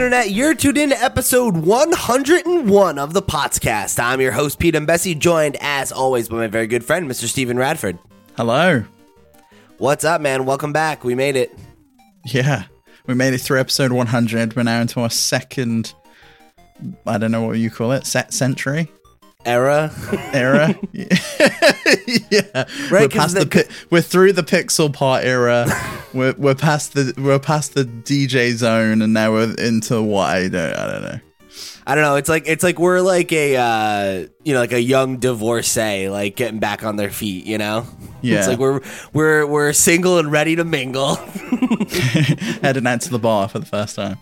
Internet? You're tuned in to episode 101 of the podcast. I'm your host, Pete and Bessie, joined as always by my very good friend, Mr. Stephen Radford. Hello. What's up, man? Welcome back. We made it. Yeah, we made it through episode 100. We're now into our second, I don't know what you call it, set century Era. era. yeah, we're past the, pi- we're through the pixel part era. we're we're past the we're past the DJ zone, and now we're into what I don't I don't know. I don't know. It's like it's like we're like a uh, you know like a young divorcee like getting back on their feet. You know. Yeah. It's like we're we're we're single and ready to mingle. Heading out to the bar for the first time.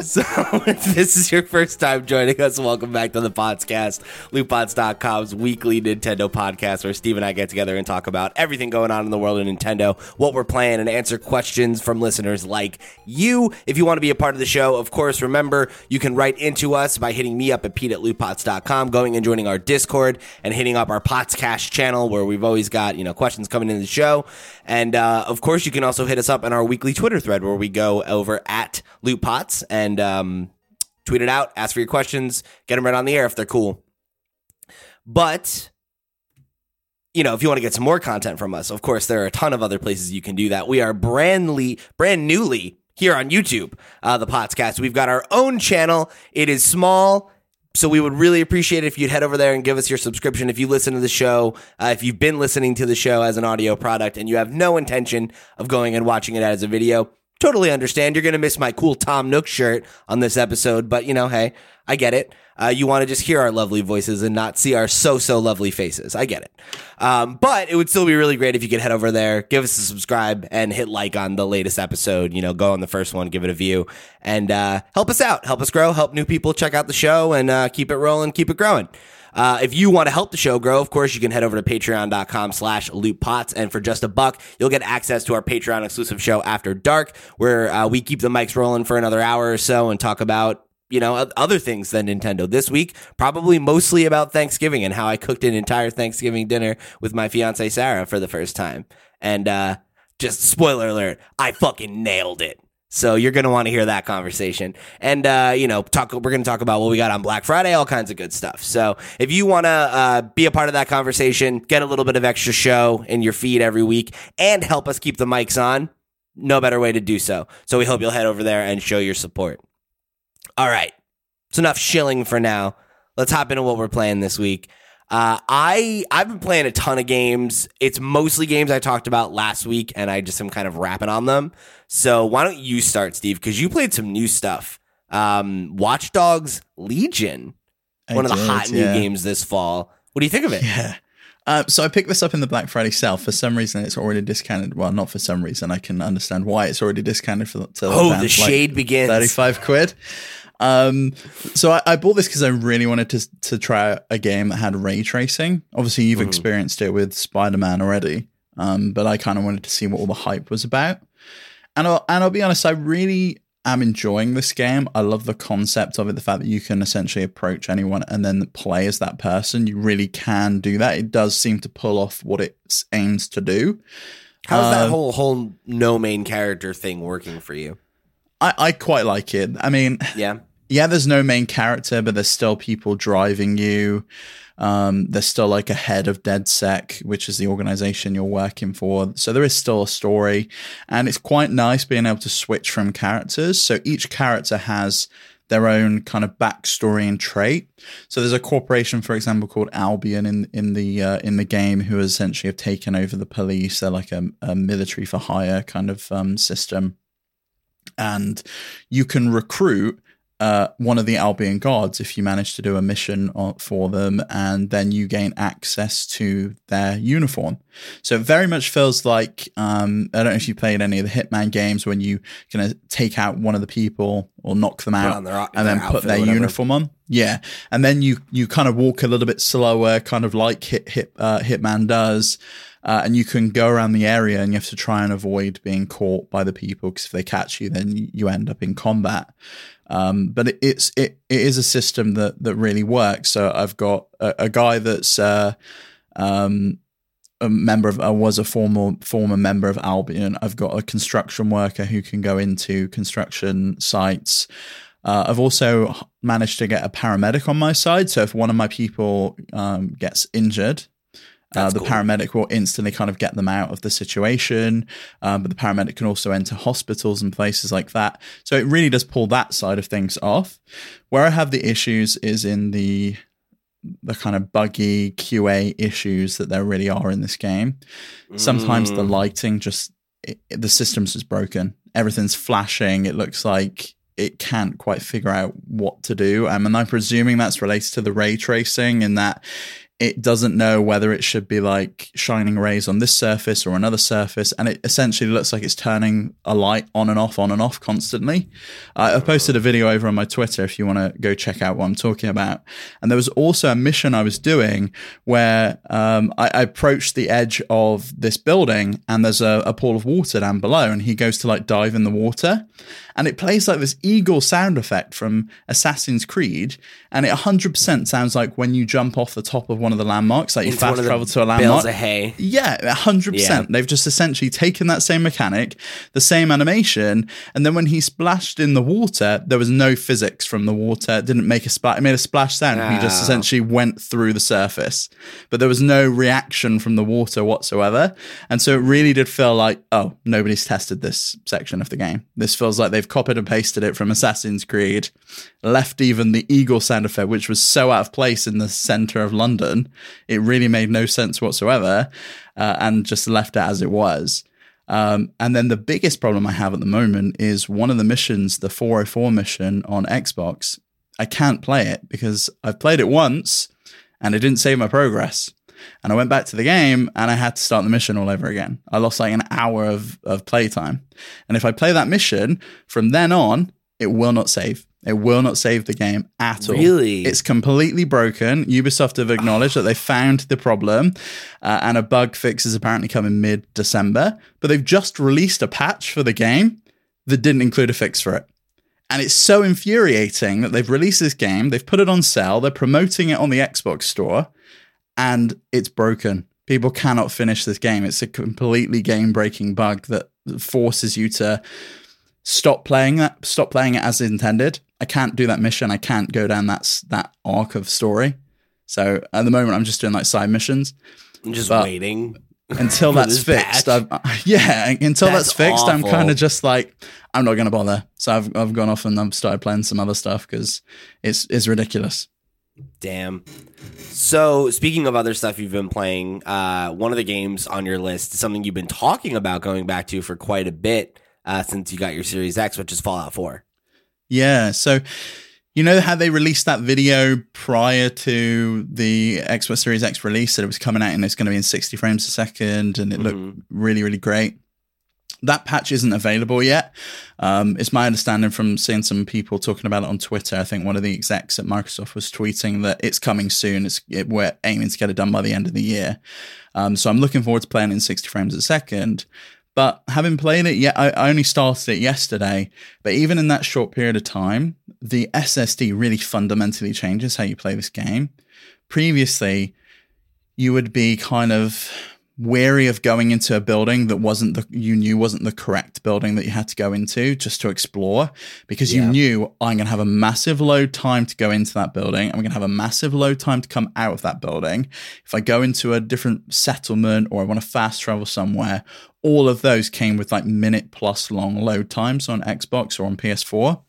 So, if this is your first time joining us, welcome back to the podcast, lootpots.com's weekly Nintendo podcast, where Steve and I get together and talk about everything going on in the world of Nintendo, what we're playing, and answer questions from listeners like you. If you want to be a part of the show, of course, remember you can write into us by hitting me up at pete at lootpots.com, going and joining our Discord, and hitting up our Potscast channel, where we've always got, you know, questions coming in the show. And, uh, of course, you can also hit us up in our weekly Twitter thread, where we go over at lootpots and and um, tweet it out, ask for your questions, get them right on the air if they're cool. But you know, if you want to get some more content from us, of course, there are a ton of other places you can do that. We are brandly, brand newly here on YouTube, uh, the podcast. We've got our own channel. It is small. So we would really appreciate it if you'd head over there and give us your subscription. If you listen to the show, uh, if you've been listening to the show as an audio product and you have no intention of going and watching it as a video, totally understand. You're going to miss my cool Tom Nook shirt on this episode, but you know, hey, I get it. Uh, you want to just hear our lovely voices and not see our so so lovely faces. I get it. Um, but it would still be really great if you could head over there, give us a subscribe, and hit like on the latest episode. You know, go on the first one, give it a view, and uh, help us out, help us grow, help new people check out the show, and uh, keep it rolling, keep it growing. Uh, if you want to help the show grow, of course, you can head over to patreon.com slash lootpots. And for just a buck, you'll get access to our Patreon exclusive show After Dark, where uh, we keep the mics rolling for another hour or so and talk about you know, other things than Nintendo. This week, probably mostly about Thanksgiving and how I cooked an entire Thanksgiving dinner with my fiance Sarah for the first time. And uh just spoiler alert, I fucking nailed it. So you're going to want to hear that conversation. And, uh, you know, talk, we're going to talk about what we got on Black Friday, all kinds of good stuff. So if you want to, uh, be a part of that conversation, get a little bit of extra show in your feed every week and help us keep the mics on, no better way to do so. So we hope you'll head over there and show your support. All right. It's enough shilling for now. Let's hop into what we're playing this week. Uh, I I've been playing a ton of games. It's mostly games I talked about last week, and I just am kind of rapping on them. So why don't you start, Steve? Because you played some new stuff. Um, Watch Dogs Legion, I one of the hot yeah. new games this fall. What do you think of it? Yeah. Uh, so I picked this up in the Black Friday sale. For some reason, it's already discounted. Well, not for some reason. I can understand why it's already discounted for. Till Oh, the to, like, shade begins. Thirty-five quid. Um, so I, I bought this because I really wanted to to try a game that had ray tracing. Obviously, you've Mhm. experienced it with Spider Man already, um, but I kind of wanted to see what all the hype was about. And I'll, and I'll be honest, I really am enjoying this game. I love the concept of it, the fact that you can essentially approach anyone and then play as that person. You really can do that. It does seem to pull off what it aims to do. How's that Uh, whole whole no main character thing working for you? I, I quite like it. I mean, Yeah. Yeah, there's no main character, but there's still people driving you. Um, there's still like a head of DedSec, which is the organization you're working for. So there is still a story, and it's quite nice being able to switch from characters. So each character has their own kind of backstory and trait. So there's a corporation, for example, called Albion in in the uh, in the game, who essentially have taken over the police. They're like a, a military for hire kind of um, system, and you can recruit uh, one of the Albion guards if you manage to do a mission for them, and then you gain access to their uniform. So it very much feels like um, I don't know if you played any of the Hitman games when you kind of take out one of the people or knock them out their- and then put their uniform on. Yeah, and then you you kind of walk a little bit slower, kind of like Hit Hit uh, Hitman does. Uh, and you can go around the area and you have to try and avoid being caught by the people because if they catch you, then you end up in combat. Um, but it, it's it, it is a system that that really works. So I've got a, a guy that's uh, um, a member of I was a former former member of Albion. I've got a construction worker who can go into construction sites. Uh, I've also managed to get a paramedic on my side. So if one of my people um, gets injured, uh, the cool. paramedic will instantly kind of get them out of the situation. Um, but the paramedic can also enter hospitals and places like that. So it really does pull that side of things off. Where I have the issues is in the the kind of buggy QA issues that there really are in this game. Sometimes mm. the lighting just it, the system's just broken. Everything's flashing. It looks like it can't quite figure out what to do. Um, and I'm presuming that's related to the ray tracing and that it doesn't know whether it should be like shining rays on this surface or another surface, and it essentially looks like it's turning a light on and off, on and off constantly. Uh, I posted a video over on my Twitter if you want to go check out what I'm talking about. And there was also a mission I was doing where um, I, I, approached the edge of this building, and there's a, a pool of water down below, and he goes to like dive in the water, and it plays like this eagle sound effect from Assassin's Creed, and it 100% sounds like when you jump off the top of one of the landmarks, like you Into fast travel to a landmark. Bales of hay. Yeah, 100%. They've just essentially taken that same mechanic, the same animation, and then when he splashed in the water, there was no physics from the water. It didn't make a splash. It made a splash sound. Oh. He just ah. essentially went through the surface, but there was no reaction from the water whatsoever. And so it really did feel like, oh, nobody's tested this section of the game. This feels like they've copied and pasted it from Assassin's Creed, left even the eagle sound effect, which was so out of place in the center of London, it really made no sense whatsoever, uh, and just left it as it was. Um, and then the biggest problem I have at the moment is one of the missions, the 404 mission on Xbox. I can't play it because I've played it once and it didn't save my progress. And I went back to the game and I had to start the mission all over again. I lost like an hour of, of playtime. And if I play that mission from then on, it will not save. It will not save the game at all. Really? It's completely broken. Ubisoft have acknowledged that they found the problem uh, and a bug fix is apparently coming mid December, but they've just released a patch for the game that didn't include a fix for it. And it's so infuriating that they've released this game, they've put it on sale, they're promoting it on the Xbox store, and it's broken. People cannot finish this game. It's a completely game breaking bug that forces you to stop playing that, stop playing it as intended. I can't do that mission. I can't go down that that arc of story. So at the moment, I'm just doing like side missions. I'm just but waiting until that's fixed. I've, yeah, until that's, that's fixed, awful. I'm kind of just like I'm not going to bother. So I've I've gone off and I've started playing some other stuff because it's it's ridiculous. Damn. So, speaking of other stuff you've been playing, uh, one of the games on your list something you've been talking about going back to for quite a bit uh, since you got your Series X, which is Fallout 4. Yeah. So, you know how they released that video prior to the Xbox Series X release that it was coming out and it's going to be in 60 frames a second and it mm-hmm. looked really, really great that patch isn't available yet. Um, it's my understanding from seeing some people talking about it on Twitter. I think one of the execs at Microsoft was tweeting that it's coming soon. It's it, we're aiming to get it done by the end of the year. Um, so I'm looking forward to playing in 60 frames a second. But having played it, I, I only started it yesterday. But even in that short period of time, the SSD really fundamentally changes how you play this game. Previously, you would be kind of wary of going into a building that wasn't the you knew wasn't the correct building that you had to go into just to explore because yeah. you knew I'm going to have a massive load time to go into that building. I'm going to have a massive load time to come out of that building. If I go into a different settlement or I want to fast travel somewhere, all of those came with like minute plus long load times on Xbox or on PS4.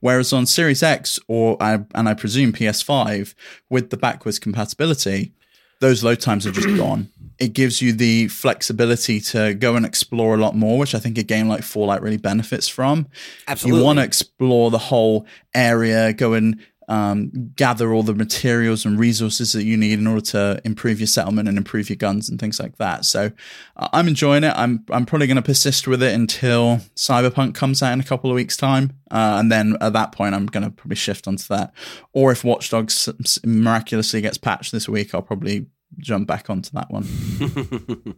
Whereas on Series X or and I presume PS5 with the backwards compatibility, those load times are just gone it gives you the flexibility to go and explore a lot more, which I think a game like Fallout really benefits from. Absolutely. You want to explore the whole area, go and um, gather all the materials and resources that you need in order to improve your settlement and improve your guns and things like that. So uh, I'm enjoying it. I'm I'm probably going to persist with it until Cyberpunk comes out in a couple of weeks' time, uh, and then at that point I'm going to probably shift onto that. Or if Watch Dogs miraculously gets patched this week, I'll probably jump back onto that one. and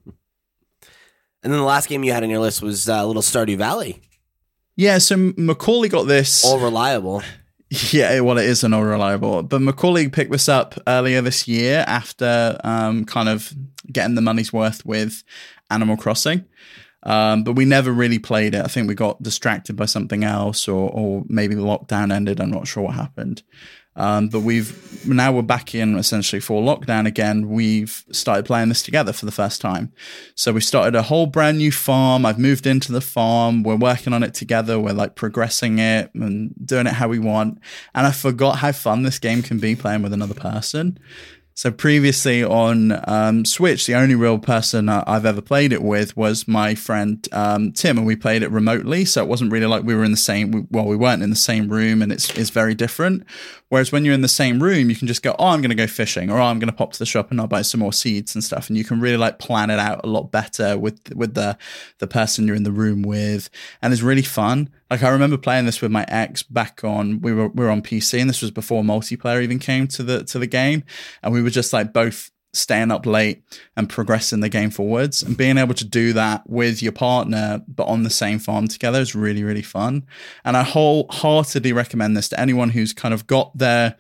then the last game you had on your list was uh, Little Stardew Valley. Yeah, so Macaulay got this. All reliable. Yeah, well, it is an all reliable. But Macaulay picked this up earlier this year after um, kind of getting the money's worth with Animal Crossing. Um, but we never really played it. I think we got distracted by something else, or, or maybe the lockdown ended. I'm not sure what happened. Um, but we've now we're back in essentially for lockdown again. We've started playing this together for the first time. So we started a whole brand new farm. I've moved into the farm. We're working on it together. We're like progressing it and doing it how we want. And I forgot how fun this game can be playing with another person. So previously on um, Switch, the only real person I've ever played it with was my friend um, Tim, and we played it remotely. So it wasn't really like we were in the same. Well, we weren't in the same room, and it's it's very different. Whereas when you're in the same room, you can just go, oh, I'm going to go fishing, or oh, I'm going to pop to the shop and I'll buy some more seeds and stuff, and you can really like plan it out a lot better with with the the person you're in the room with, and it's really fun. Like I remember playing this with my ex back on we were we were on PC, and this was before multiplayer even came to the to the game, and we were just like both staying up late and progressing the game forwards. And being able to do that with your partner but on the same farm together is really really fun. And i wholeheartedly recommend this to anyone who's kind of got their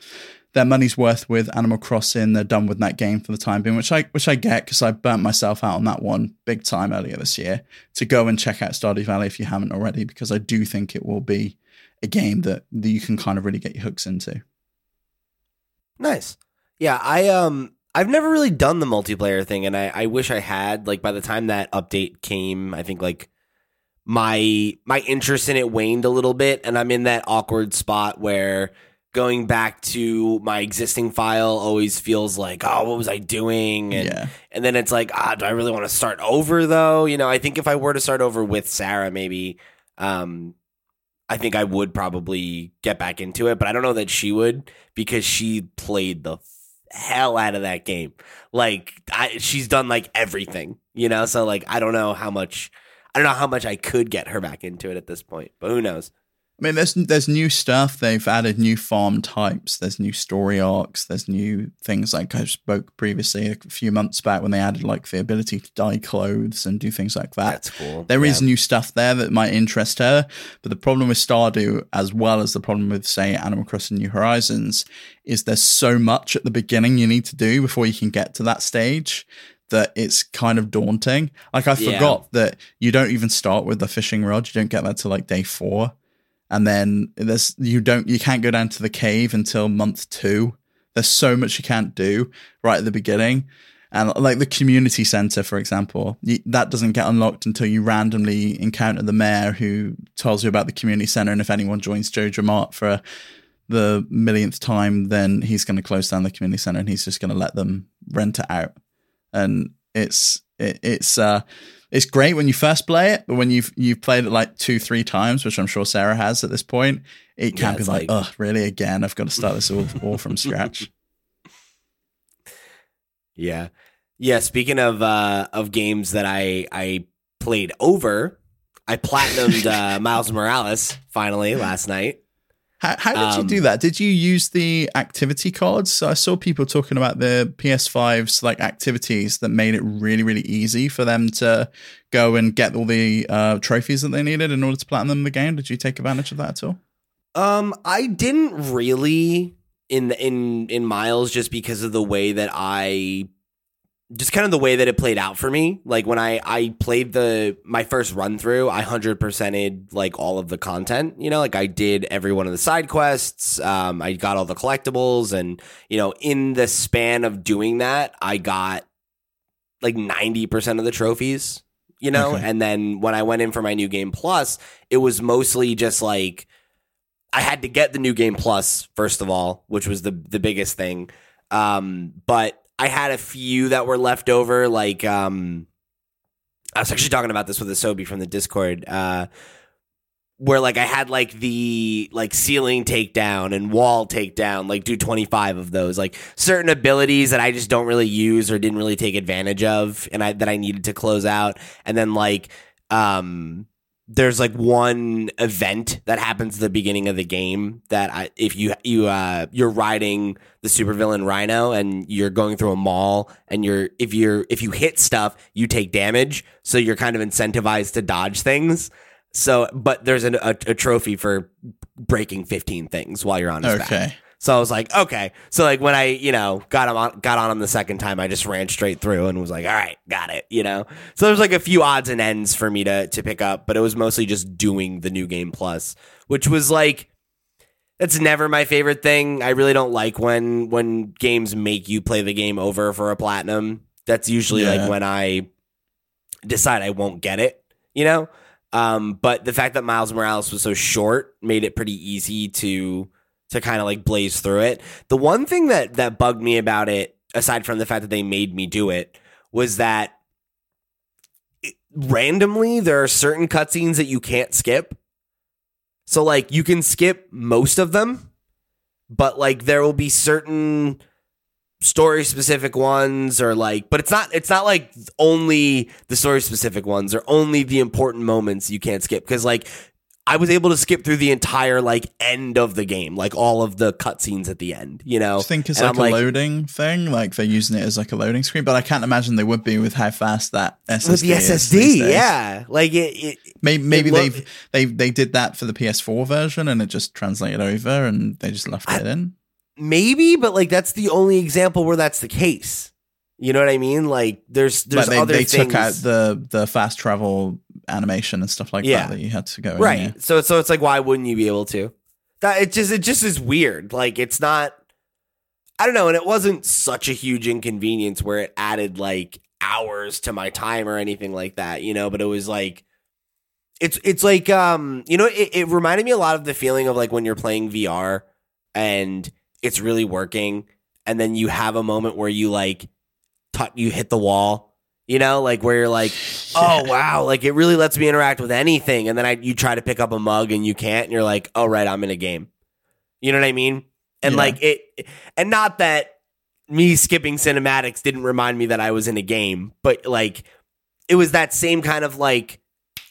their money's worth with animal crossing they're done with that game for the time being which i which i get because i burnt myself out on that one big time earlier this year to go and check out stardew valley if you haven't already because i do think it will be a game that, that you can kind of really get your hooks into. Nice. Yeah i um I've never really done the multiplayer thing, and I, I wish I had. Like by the time that update came, I think like my my interest in it waned a little bit, and I'm in that awkward spot where going back to my existing file always feels like, oh, what was I doing? And yeah. and then it's like, ah, do I really want to start over though? You know, I think if I were to start over with Sarah, maybe um I think I would probably get back into it, but I don't know that she would because she played the hell out of that game. Like I, she's done like everything, you know. So like I don't know how much I don't know how much I could get her back into it at this point, but who knows? I mean, there's there's new stuff. They've added new farm types. There's new story arcs. There's new things like I spoke previously a few months back when they added like the ability to dye clothes and do things like that. That's cool. There yeah. is new stuff there that might interest her. But the problem with Stardew, as well as the problem with say Animal Crossing New Horizons, is there's so much at the beginning you need to do before you can get to that stage that it's kind of daunting. Like I forgot yeah. that you don't even start with the fishing rod. You don't get that to like day four and then there's you don't you can't go down to the cave until month two. There's so much you can't do right at the beginning. And like the community center, for example, that doesn't get unlocked until you randomly encounter the mayor who tells you about the community center. And if anyone joins Joja Mart for the millionth time, then he's going to close down the community center and he's just going to let them rent it out. And it's it, it's uh it's great when you first play it, but when you've you've played it like two, three times, which I'm sure Sarah has at this point, it can yeah, be like, like, oh, really? Again, I've got to start this all, all from scratch. Yeah, yeah. Speaking of uh, of games that I I played over, I platinumed uh, Miles Morales finally last night. How, how did um, you do um, that? Did you use the activity cards? So I saw people talking about the PS5's like activities that made it really, really easy for them to go and get all the uh, trophies that they needed in order to platinum the game. Did you take advantage of that at all? Um, I didn't really in in in Miles just because of the way that I just kind of the way that it played out for me. Like when I I played the my first run through, I hundred percented like all of the content. You know, like I did every one of the side quests. Um, I got all the collectibles, and you know, in the span of doing that, I got like ninety percent of the trophies. You know, okay. and then when I went in for my new game plus, it was mostly just like I had to get the new game plus first of all, which was the the biggest thing. Um, but I had a few that were left over. Like, um, I was actually talking about this with Asobi from the Discord. Uh, where like I had like the like ceiling takedown and wall takedown, like do 25 of those, like certain abilities that I just don't really use or didn't really take advantage of and I that I needed to close out. And then like um there's like one event that happens at the beginning of the game that I, if you you uh you're riding the supervillain Rhino and you're going through a mall and you're if you're if you hit stuff you take damage. So you're kind of incentivized to dodge things. So but there's an, a, a trophy for breaking 15 things while you're on his okay. back So I was like, okay. So like when I, you know, got him on, got on him the second time, I just ran straight through and was like, all right, got it, you know. So there's like a few odds and ends for me to to pick up, but it was mostly just doing the new game plus, which was like that's never my favorite thing. I really don't like when when games make you play the game over for a platinum. That's usually Yeah. like when I decide I won't get it, you know? Um, but the fact that Miles Morales was so short made it pretty easy to to kind of like blaze through it. The one thing that that bugged me about it, aside from the fact that they made me do it, was that it- randomly there are certain cutscenes that you can't skip. So like you can skip most of them, but like there will be certain story specific ones or like but it's not it's not like only the story specific ones or only the important moments you can't skip because like I was able to skip through the entire like end of the game, like all of the cutscenes at the end, you know. I think it's And like I'm a loading thing, like they're using it as like a loading screen, but I can't imagine they would be with how fast that SSD with the SSD, yeah. Like it, it Maybe, maybe lo- they've they they did that for the PS4 version and it just translated over and they just left I- it in. maybe, but like that's the only example where that's the case. You know what I mean? Like there's there's But they, other they things. took out the the fast travel animation and stuff like Yeah. that that you had to go in, right yeah. so so it's like why wouldn't you be able to that it just it just is weird like it's not i don't know and it wasn't such a huge inconvenience where it added like hours to my time or anything like that you know but it was like it's it's like um you know it, it reminded me a lot of the feeling of like when you're playing vr and it's really working and then you have a moment where you like tut you hit the wall you know like where you're like oh wow like it really lets me interact with anything and then I you try to pick up a mug and you can't and you're like oh right I'm in a game. You know what I mean? And Yeah. like it and not that me skipping cinematics didn't remind me that I was in a game but like it was that same kind of like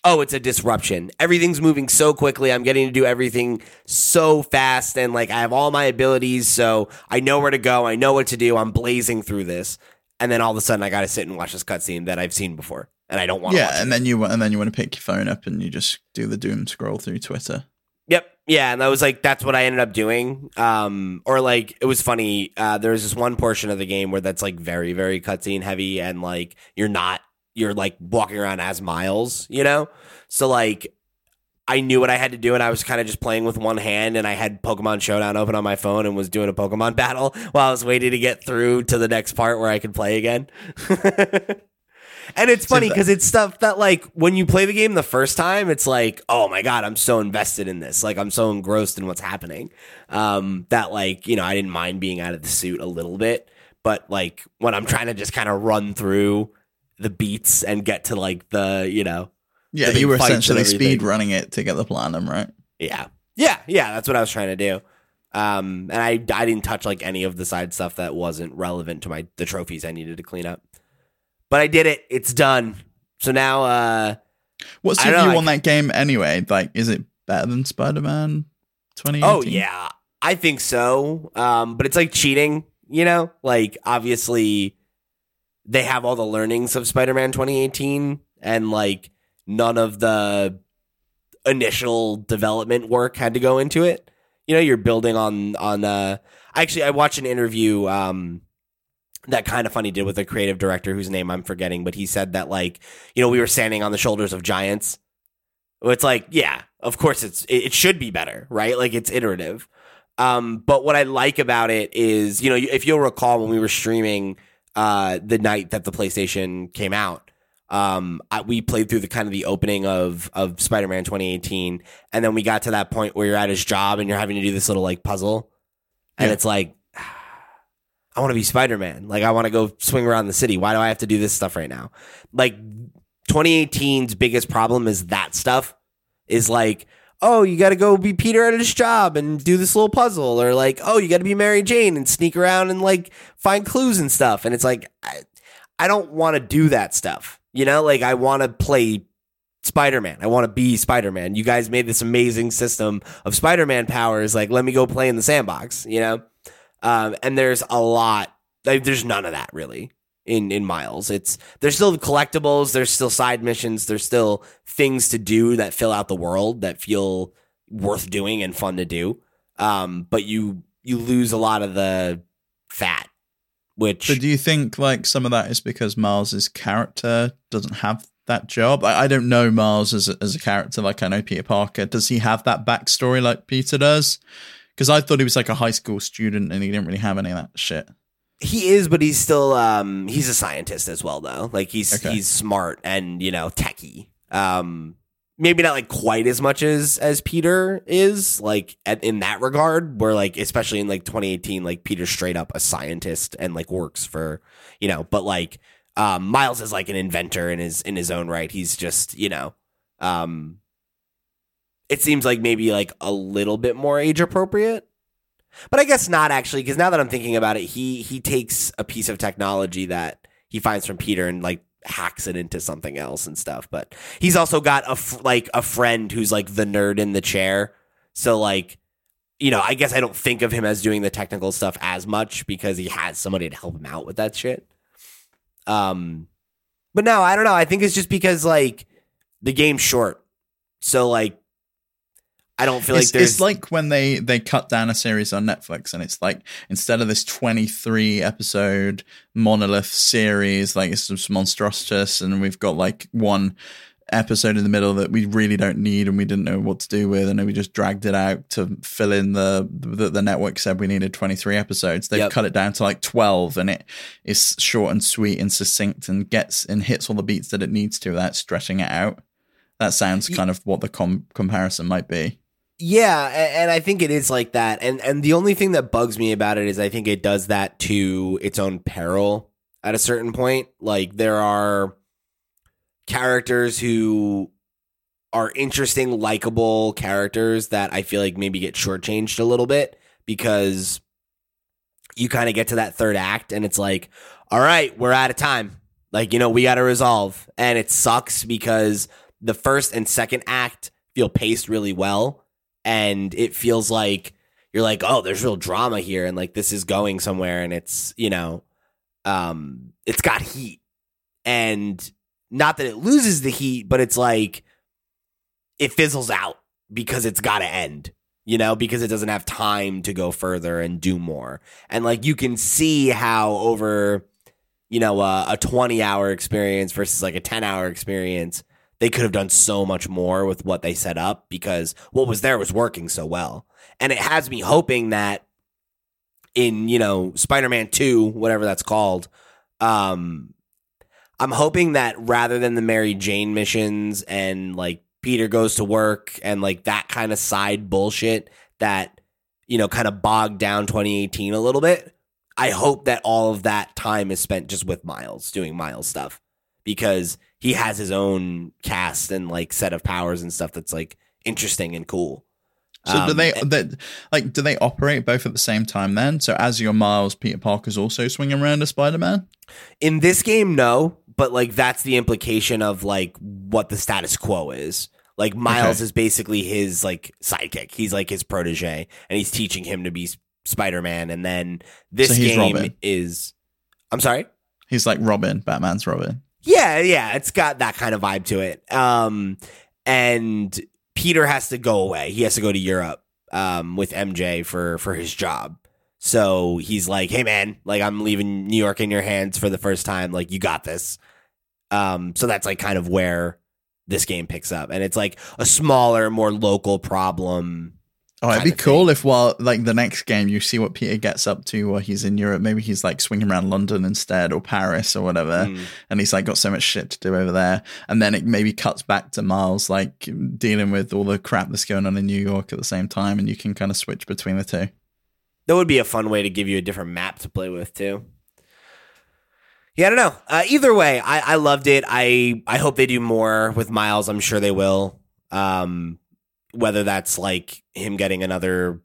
oh it's a disruption. Everything's moving so quickly. I'm getting to do everything so fast and like I have all my abilities so I know where to go. I know what to do. I'm blazing through this and then all of a sudden I got to sit and watch this cutscene that I've seen before and I don't want to Yeah, watch it. and then you and then you want to pick your phone up and you just do the doom scroll through Twitter. Yep. Yeah, and that was like that's what I ended up doing. Um, or like it was funny. Uh, there was this one portion of the game where that's like very, very cutscene heavy, and like you're not, you're like walking around as Miles, you know. So like, I knew what I had to do, and I was kind of just playing with one hand, and I had Pokemon Showdown open on my phone and was doing a Pokemon battle while I was waiting to get through to the next part where I could play again. And it's funny because it's stuff that like when you play the game the first time, it's like, oh my god, I'm so invested in this. Like I'm so engrossed in what's happening. Um, that like you know I didn't mind being out of the suit a little bit, but like when I'm trying to just kind of run through the beats and get to like the you know Yeah, you were essentially speed running it to get the platinum, right? yeah yeah yeah that's what I was trying to do. Um, and I I didn't touch like any of the side stuff that wasn't relevant to my the trophies I needed to clean up. But I did it. It's done. So now uh What's your view on that game anyway? Like, is it better than Spider Man Twenty. Oh yeah, I think so. Um, but it's like cheating, you know. Like obviously, they have all the learnings of Spider-Man 2018, and like none of the initial development work had to go into it. You know, you're building on on. Uh, actually, I watched an interview. Um, that Kinda Funny did with a creative director whose name I'm forgetting, but he said that like you know we were standing on the shoulders of giants. It's like yeah, of course it's it, should be better, right? Like it's iterative. Um, but what I like about it is you know if you'll recall when we were streaming uh, the night that the PlayStation came out, um, I, we played through the kind of the opening of of Spider Man 2018, and then we got to that point where you're at his job and you're having to do this little like puzzle, and Yeah. it's like. I want to be Spider Man. Like, I want to go swing around the city. Why do I have to do this stuff right now? Like, 2018's biggest problem is that stuff is like, oh, you got to go be Peter at his job and do this little puzzle, or like, oh, you got to be Mary Jane and sneak around and like find clues and stuff. And it's like, I, I don't want to do that stuff. You know, like I want to play Spider Man. I want to be Spider Man. You guys made this amazing system of Spider Man powers. Like, let me go play in the sandbox. You know, um, and there's a lot. Like, there's none of that really in in Miles. It's there's still collectibles. There's still side missions. There's still things to do that fill out the world that feel worth doing and fun to do. Um, but you you lose a lot of the fat. Which But do you think like some of that is because Miles's character doesn't have that job? I, I don't know Miles as a, as a character like I know Peter Parker. Does he have that backstory like Peter does? Because I thought he was like a high school student and he didn't really have any of that shit. he is, but he's still um he's a scientist as well though. Like he's Okay. he's smart and you know techie. Um, maybe not like quite as much as as Peter is like at, in that regard. Where like especially in like 2018, like Peter's straight up a scientist and like works for you know, but like um Miles is like an inventor in his in his own right. He's just you know um. It seems like maybe like a little bit more age appropriate. But I guess not actually, because now that I'm thinking about it, he he takes a piece of technology that he finds from Peter and like hacks it into something else and stuff. But he's also got a f- like a friend who's like the nerd in the chair. So like, you know, I guess I don't think of him as doing the technical stuff as much because he has somebody to help him out with that shit. Um, but no, I don't know. I think it's just because like the game's short, so like. I don't feel it's, like there's it's like when they they cut down a series on Netflix and it's like instead of this 23 episode monolith series like it's just monstrous and we've got like one episode in the middle that we really don't need and we didn't know what to do with and then we just dragged it out to fill in the the, the network said we needed 23 episodes. They've Yep. cut it down to like 12 and it is short and sweet and succinct and gets and hits all the beats that it needs to without stretching it out. That sounds kind of what the com- comparison might be Yeah, and I think it is like that. And and the only thing that bugs me about it is I think it does that to its own peril at a certain point. Like there are characters who are interesting, likable characters that I feel like maybe get shortchanged a little bit because you kind of get to that third act and it's like, all right, we're out of time. Like, you know, we got to resolve. And it sucks because the first and second act feel paced really well. And it feels like you're like, oh, there's real drama here. And like, this is going somewhere. And it's, you know, um, it's got heat. And not that it loses the heat, but it's like it fizzles out because it's got to end, you know, because it doesn't have time to go further and do more. And like you can see how over, you know, uh, a 20 hour experience versus like a 10 hour experience, they could have done so much more with what they set up because what was there was working so well. And it has me hoping that in, you know, Spider Man 2, whatever that's called, um, I'm hoping that rather than the Mary Jane missions and like Peter goes to work and like that kind of side bullshit that, you know, kind of bogged down 2018 a little bit, I hope that all of that time is spent just with Miles doing Miles stuff because he has his own cast and like set of powers and stuff that's like interesting and cool. So do Um, they, they like do they operate both at the same time then? So as your Miles, Peter Parker's also swinging around as Spider Man. In this game, no, but like that's the implication of like what the status quo is. Like Miles Okay. is basically his like sidekick. He's like his protege, and he's teaching him to be Spider Man. And then this So game Robin. is. I'm sorry. He's like Robin, Batman's Robin. Yeah, yeah, it's got that kind of vibe to it. Um, and Peter has to go away. He has to go to Europe um, with MJ for for his job. So he's like, "Hey, man, like I'm leaving New York in your hands for the first time. Like you got this." Um, so that's like kind of where this game picks up, and it's like a smaller, more local problem. Oh, it'd be cool if while like the next game you see what Peter gets up to while he's in Europe. Maybe he's like swinging around London instead or Paris or whatever, Mm. and he's like got so much shit to do over there. And then it maybe cuts back to Miles like dealing with all the crap that's going on in New York at the same time, and you can kind of switch between the two. That would be a fun way to give you a different map to play with too. Yeah, I don't know. Uh, either way, I, I loved it. I I hope they do more with Miles. I'm sure they will. Um, whether that's like him getting another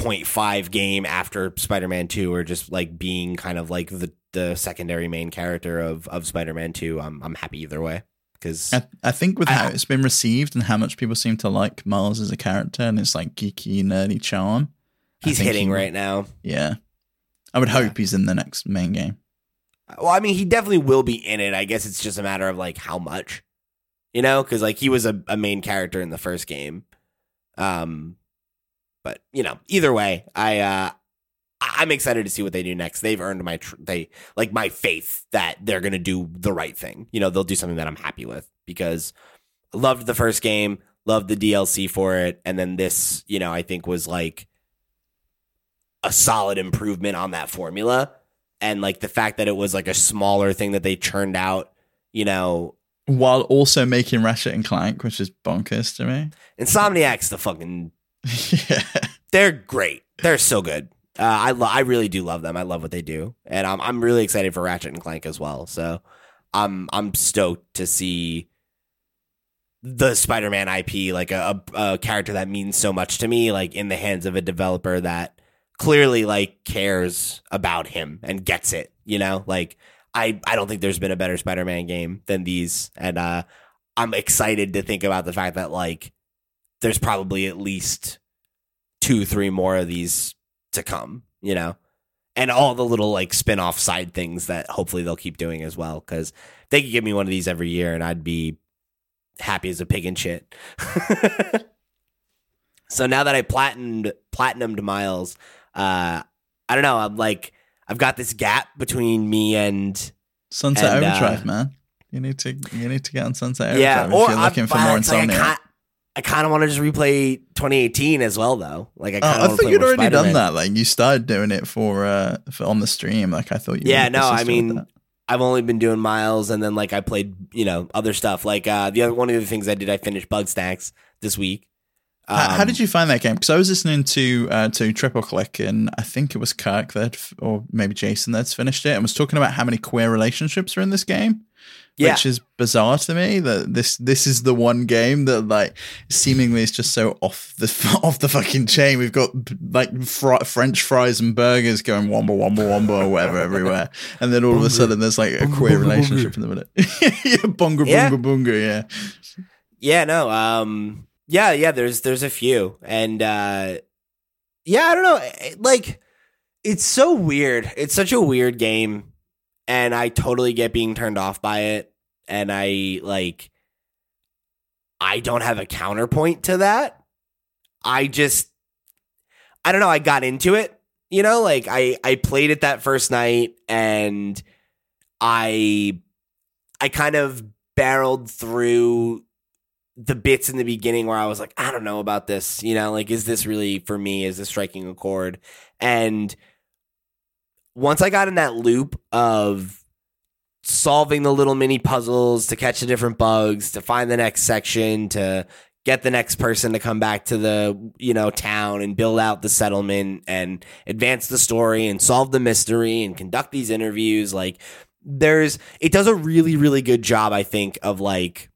0.5 game after Spider-Man 2 or just like being kind of like the the secondary main character of of Spider-Man 2, I'm I'm happy either way cuz I, I think with I- how it's been received and how much people seem to like Miles as a character and it's like geeky, nerdy charm. He's hitting he- right now. Yeah. I would hope he's in the next main game. Well, I mean, he definitely will be in it. I guess it's just a matter of like how much, you know, because like he was a, a main character in the first game. Um, But you know, either way, I uh, I'm excited to see what they do next. They've earned my tr- they like my faith that they're gonna do the right thing. You know, they'll do something that I'm happy with because I loved the first game, loved the DLC for it, and then this, you know, I think was like a solid improvement on that formula. And like the fact that it was like a smaller thing that they churned out, you know, While also making Ratchet and Clank, which is bonkers to me. Insomniac's the fucking yeah. they're great. They're so good. Uh, I lo- I really do love them. I love what they do, and I'm I'm really excited for Ratchet and Clank as well. So I'm I'm stoked to see the Spider-Man IP, like a, a, a character that means so much to me, like in the hands of a developer that clearly like cares about him and gets it. You know, like I I don't think there's been a better Spider-Man game than these, and uh, I'm excited to think about the fact that like there's probably at least two, three more of these to come, you know, and all the little like spin off side things that hopefully they'll keep doing as well. Cause they could give me one of these every year and I'd be happy as a pig in shit. so now that I platinumed, platinumed Miles, uh, I don't know. I'm like, I've got this gap between me and Sunset And, uh, Overdrive, man. You need to you need to get on Sunset Overdrive yeah, if or you're looking I'm, for more it's like I Insomniac. I kind of want to just replay 2018 as well, though. Like I Oh, kind of I thought you'd already done that. Like you started doing it for uh for on the stream. Like I thought you. Yeah, no, I mean. I've only been doing miles, and then like I played, you know, other stuff. Like uh, the other one of the things I did, I finished Bugsnax this week. How, how did you find that game? Because I was listening to uh, to Triple Click, and I think it was Kirk that, or maybe Jason that's finished it, and was talking about how many queer relationships are in this game. Yeah. Which is bizarre to me that this this is the one game that like seemingly is just so off the off the fucking chain. We've got like fr- French fries and burgers going womba womba womba or whatever everywhere, and then all of a sudden there's like a queer relationship in the minute. yeah, bunga Yeah. bunga bunga. Yeah, Yeah, no. Um yeah, yeah, there's there's a few. And uh yeah, I don't know. Like it's so weird. It's such a weird game and I totally get being turned off by it and I like I don't have a counterpoint to that. I just I don't know, I got into it. You know, like I I played it that first night and I I kind of barreled through the bits in the beginning where I was like, I don't know about this, you know, like is this really for me? Is this striking a chord? And once I got in that loop of solving the little mini puzzles to catch the different bugs, to find the next section, to get the next person to come back to the, you know, town and build out the settlement and advance the story and solve the mystery and conduct these interviews, like there's it does a really really good job i think of like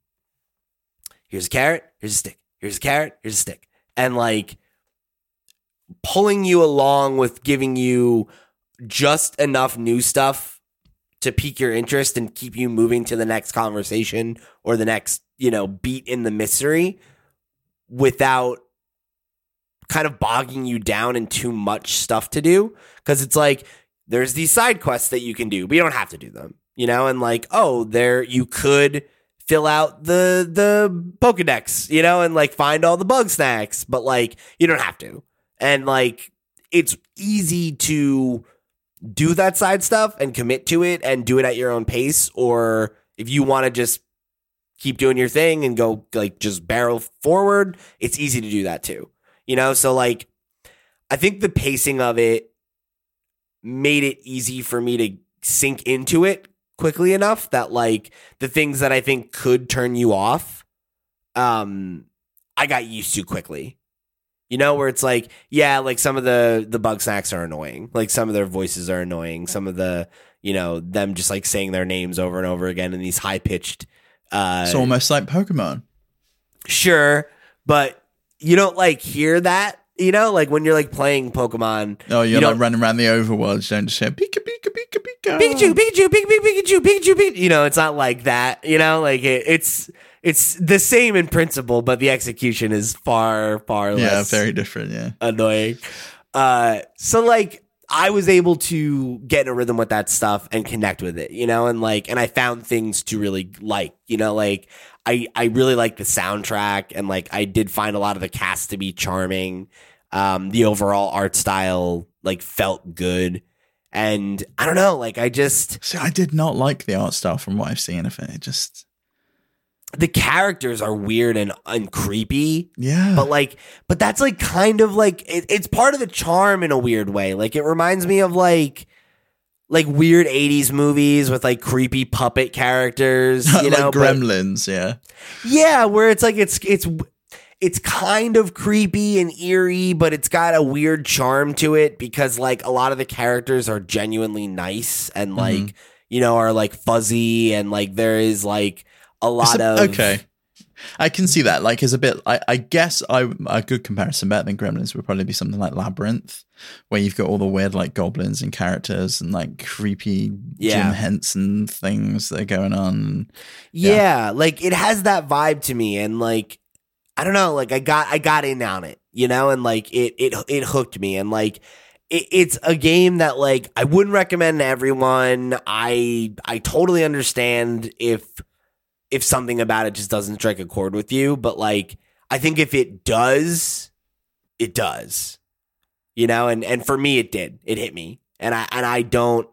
here's a carrot here's a stick here's a carrot here's a stick. And like pulling you along with giving you just enough new stuff to pique your interest and keep you moving to the next conversation or the next you know beat in the mystery without kind of bogging you down in too much stuff to do. Because it's like there's these side quests that you can do, but you don't have to do them, you know, and like, oh, there you could fill out the the Pokedex, you know, and like find all the Bugsnax, but like you don't have to. And like it's easy to do that side stuff and commit to it and do it at your own pace, or if you want to just keep doing your thing and go like just barrel forward, it's easy to do that too. You know, so like I think the pacing of it made it easy for me to sink into it quickly enough that like the things that I think could turn you off, um, I got used to quickly. You know, where it's like, yeah, like some of the the Bugsnax are annoying. Like some of their voices are annoying. Some of the, you know, them just like saying their names over and over again in these high pitched uh it's almost like Pokemon. sure, but you don't like hear that, you know, like when you're like playing Pokemon Oh, you're You like running around the overworld. You don't just say Pika Pika Pika Pika. Pikachu, Pikachu, Pikachu, Pikachu, Pikachu, Pikachu. You know, it's not like that. You know, like it, it's it's the same in principle, but the execution is far far Yeah, less very different. Yeah. annoying. Uh, so like I was able to get in a rhythm with that stuff and connect with it, you know, and like and I found things to really like, you know, like I I really like the soundtrack and like I did find a lot of the cast to be charming. Um, the overall art style like felt good, and I don't know, like I just See, I did not like the art style from what I've seen of it. It just, the characters are weird and, and creepy. yeah. but like but that's like kind of like it, it's part of the charm in a weird way like it reminds me of like like weird 80s movies with like creepy puppet characters you like know but- Gremlins, yeah. yeah where it's like it's it's it's kind of creepy and eerie but it's got a weird charm to it because like a lot of the characters are genuinely nice and Mm-hmm. like you know are like fuzzy and like there is like a lot a- of okay. I can see that. Like, is a bit. I, I guess I a good comparison better than Gremlins would probably be something like Labyrinth, where you've got all the weird like goblins and characters and like creepy Yeah. Jim Henson things that are going on. Yeah, like it has that vibe to me, and like I don't know, like I got I got in on it, you know, and like it it it hooked me, and like it, it's a game that like I wouldn't recommend to everyone. I I totally understand if if something about it just doesn't strike a chord with you, but like I think if it does, it does, you know, and and for me it did, it hit me, and I and I don't.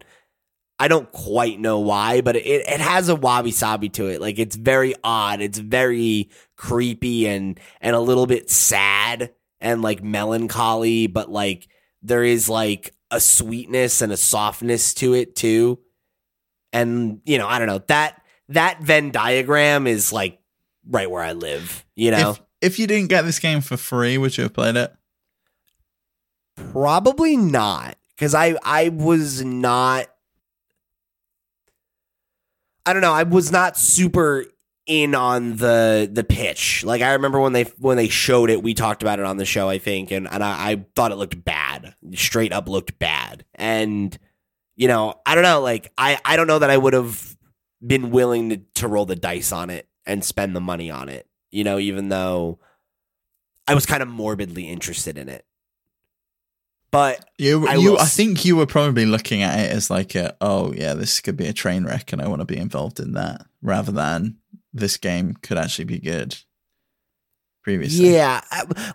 I don't quite know why, but it, it has a wabi sabi to it. Like it's very odd. It's very creepy and and a little bit sad and like melancholy, but like there is like a sweetness and a softness to it too. And you know, I don't know that that Venn diagram is like right where I live. You know, If if you didn't get this game for free, would you have played it? Probably not, because I I was not. I don't know. I was not super in on the the pitch. Like I remember when they when they showed it, we talked about it on the show. I think, and and I, I thought it looked bad. Straight up looked bad. And you know, I don't know. Like I I don't know that I would have been willing to to roll the dice on it and spend the money on it. You know, even though I was kind of morbidly interested in it. But You, I you, I think you were probably looking at it as like a, oh yeah, this could be a train wreck, and I want to be involved in that, rather than this game could actually be good. Previously, Yeah.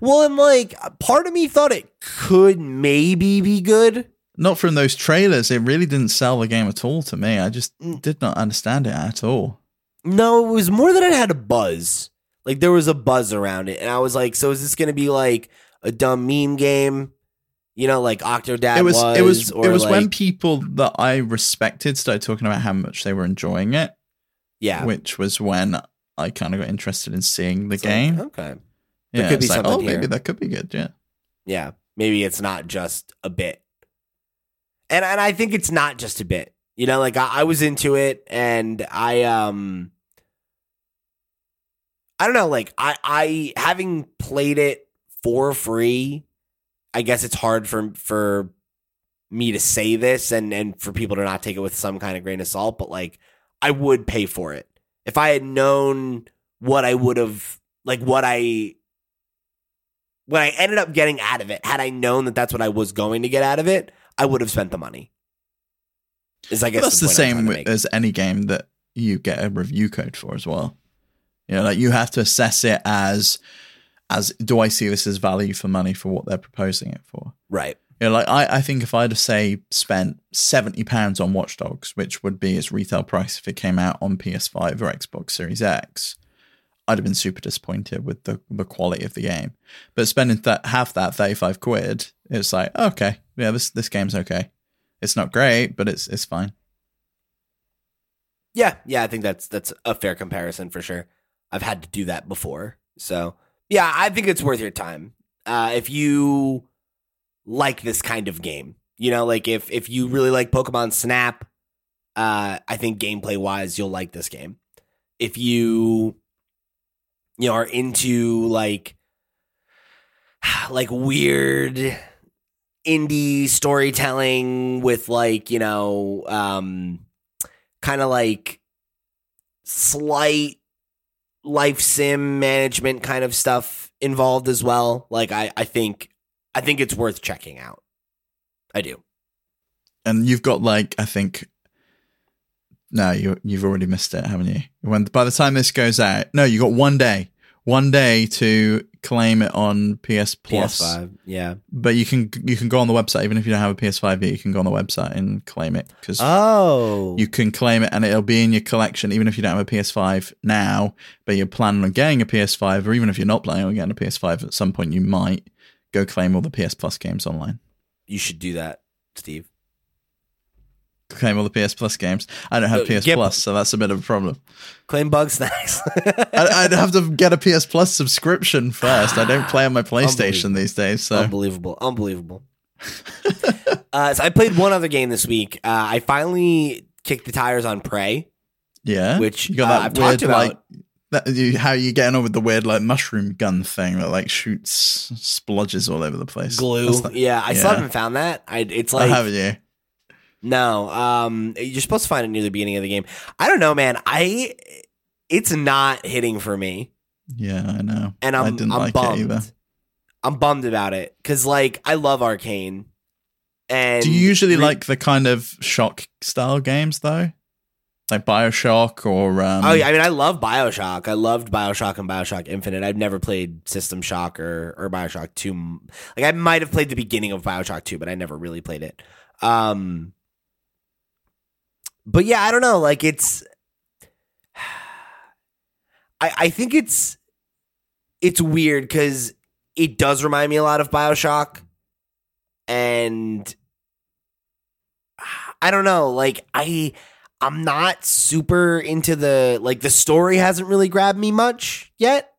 Well, and like part of me thought it could maybe be good. not from those trailers. It really didn't sell the game at all to me. I just Mm. did not understand it at all. No, it was more that it had a buzz. Like there was a buzz around it, and I was like, "So is this going to be like a dumb meme game?" You know, like Octodad it was, was. it was, it was when people that I respected started talking about how much they were enjoying it, yeah, which was when I kind of got interested in seeing the It's like, game. okay, there yeah, could be like, something oh, maybe that could be good. Yeah. yeah, maybe it's not just a bit, and and I think it's not just a bit. You know, like I, I was into it, and I um, I don't know, like I I having played it for free, I guess it's hard for for me to say this and and for people to not take it with some kind of grain of salt, but like I would pay for it if I had known what I would have like what I what I ended up getting out of it. Had I known that that's what I was going to get out of it, I would have spent the money. Is I guess that's the, point same to with, make. as any game that you get a review code for as well. You know, like you have to assess it as as do I see this as value for money for what they're proposing it for? right. You know, like I, I think if I'd have say spent seventy pounds on Watch Dogs, which would be its retail price if it came out on PS5 or Xbox Series X, I'd have been super disappointed with the, the quality of the game. But spending that half that thirty five quid, it's like okay, yeah, this this game's okay. It's not great, but it's it's fine. Yeah, yeah, I think that's that's a fair comparison for sure. I've had to do that before. So, yeah, I think it's worth your time. Uh, if you like this kind of game, you know, like if if you really like Pokemon Snap, uh, I think gameplay wise, you'll like this game. If you you know are into like like weird indie storytelling with like you know um kind of like slight life sim management kind of stuff involved as well. Like I, I think I think it's worth checking out. I do. and you've got like I think no, you you've already missed it, haven't you? When by the time this goes out, no, you got one day, one day to claim it on PS Plus. PS5. Yeah. But you can you can go on the website even if you don't have a PS5 yet. You can go on the website and claim it because Oh. you can claim it and it'll be in your collection even if you don't have a PS5 now. But you're planning on getting a PS5, or even if you're not planning on getting a PS5 at some point, you might go claim all the PS Plus games online. you should do that, Steve. Claim all the PS Plus games. I don't have PS get- Plus, so that's a bit of a problem. Claim Bugsnax. I, I'd have to get a PS Plus subscription first. I don't play on my PlayStation these days, so Unbelievable. Unbelievable. uh, so I played one other game this week. Uh, I finally kicked the tires on Prey. yeah. Which, you got uh, I've weird talked about- like that, you, how you getting on with the weird like mushroom gun thing that like shoots splodges all over the place. Glue. Like- yeah, I still haven't found that. I, it's I like haven't you? no. Um, you're supposed to find it near the beginning of the game. I don't know, man. I it's not hitting for me, Yeah, I know. and I I'm didn't I'm like it either. bummed. I'm bummed about it because like I love Arkane. And Do you usually re- like the kind of shock style games though? Like Bioshock or um Oh yeah, I mean I love BioShock. I loved BioShock and BioShock Infinite. I've never played System Shock or or BioShock 2. Like I might have played the beginning of BioShock 2, but I never really played it. Um But yeah, I don't know, like it's I I think it's it's weird cuz it does remind me a lot of BioShock and I don't know, like I I'm not super into the like the story hasn't really grabbed me much yet.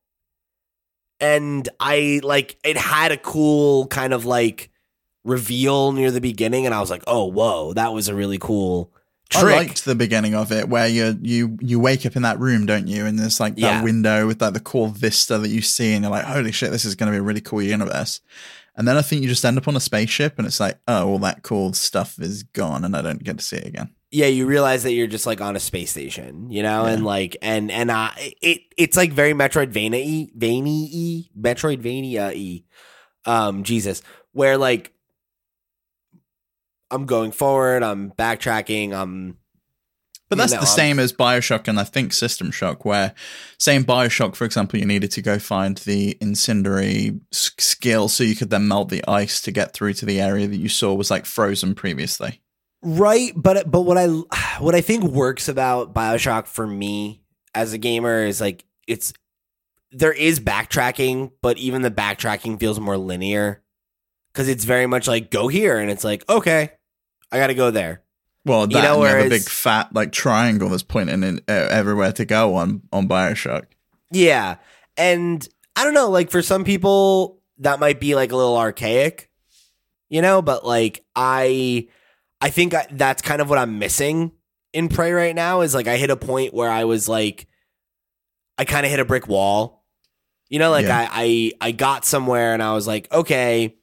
And I like it had a cool kind of like reveal near the beginning and I was like, "Oh, whoa, that was a really cool trick." I trick." liked the beginning of it where you you you wake up in that room, don't you? And there's like that Yeah. window with like the cool vista that you see, and you're like, holy shit, this is going to be a really cool universe. And then I think you just end up on a spaceship, and it's like, oh, all that cool stuff is gone, and I don't get to see it again. Yeah, you realize that you're just like on a space station, you know, and like and and uh it it's like very Metroidvania Vania Metroidvania y. Um Jesus, where like I'm going forward, I'm backtracking, I'm But that's know, the I'm- same as Bioshock and I think System Shock, where same Bioshock, for example, you needed to go find the incendiary skill so you could then melt the ice to get through to the area that you saw was like frozen previously. Right, but but what I what I think works about BioShock for me as a gamer is like it's there is backtracking, but even the backtracking feels more linear cuz it's very much like go here and it's like okay, I got to go there. Well, that You know, and a big fat like triangle that's pointing in uh, everywhere to go on on Bioshock. Yeah. And I don't know, like for some people that might be like a little archaic, you know, but like I I think I, that's kind of what I'm missing in Prey right now is like I hit a point where I was like I kind of hit a brick wall. You know, like Yeah. I, I I got somewhere and I was like, okay,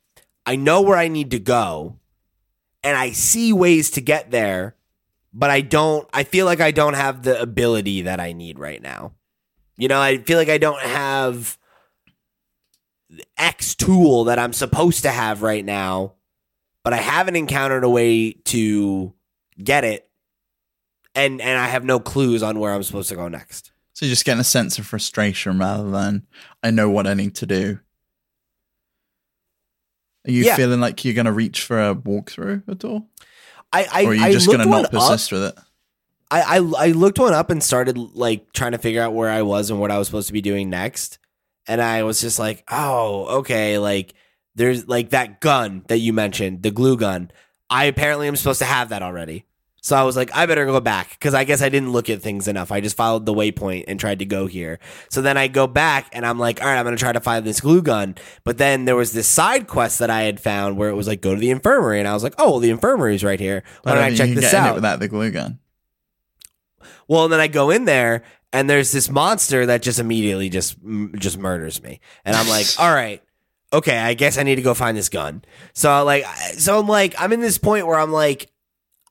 I know where I need to go and I see ways to get there, but I don't I feel like I don't have the ability that I need right now. You know, I feel like I don't have X tool that I'm supposed to have right now, but I haven't encountered a way to get it. And and I have no clues on where I'm supposed to go next. So you're just getting a sense of frustration rather than I know what I need to do. Are you Yeah. feeling like you're going to reach for a walkthrough at all, I I, or are you I just going to not up. persist with it? I, I I looked one up and started like trying to figure out where I was and what I was supposed to be doing next. And I was just like, oh, okay, like there's like that gun that you mentioned, the glue gun. I apparently am supposed to have that already. So I was like, I better go back because I guess I didn't look at things enough. I just followed the waypoint and tried to go here. So then I go back and I'm like, all right, I'm going to try to find this glue gun. But then there was this side quest that I had found where it was like, go to the infirmary. And I was like, oh, well, the infirmary's right here. Why don't I check this get in it out? without the glue gun. Well, and then I go in there and there's this monster that just immediately just just murders me. And I'm like, "All right. Okay, I guess I need to go find this gun." So like so I'm like I'm in this point where I'm like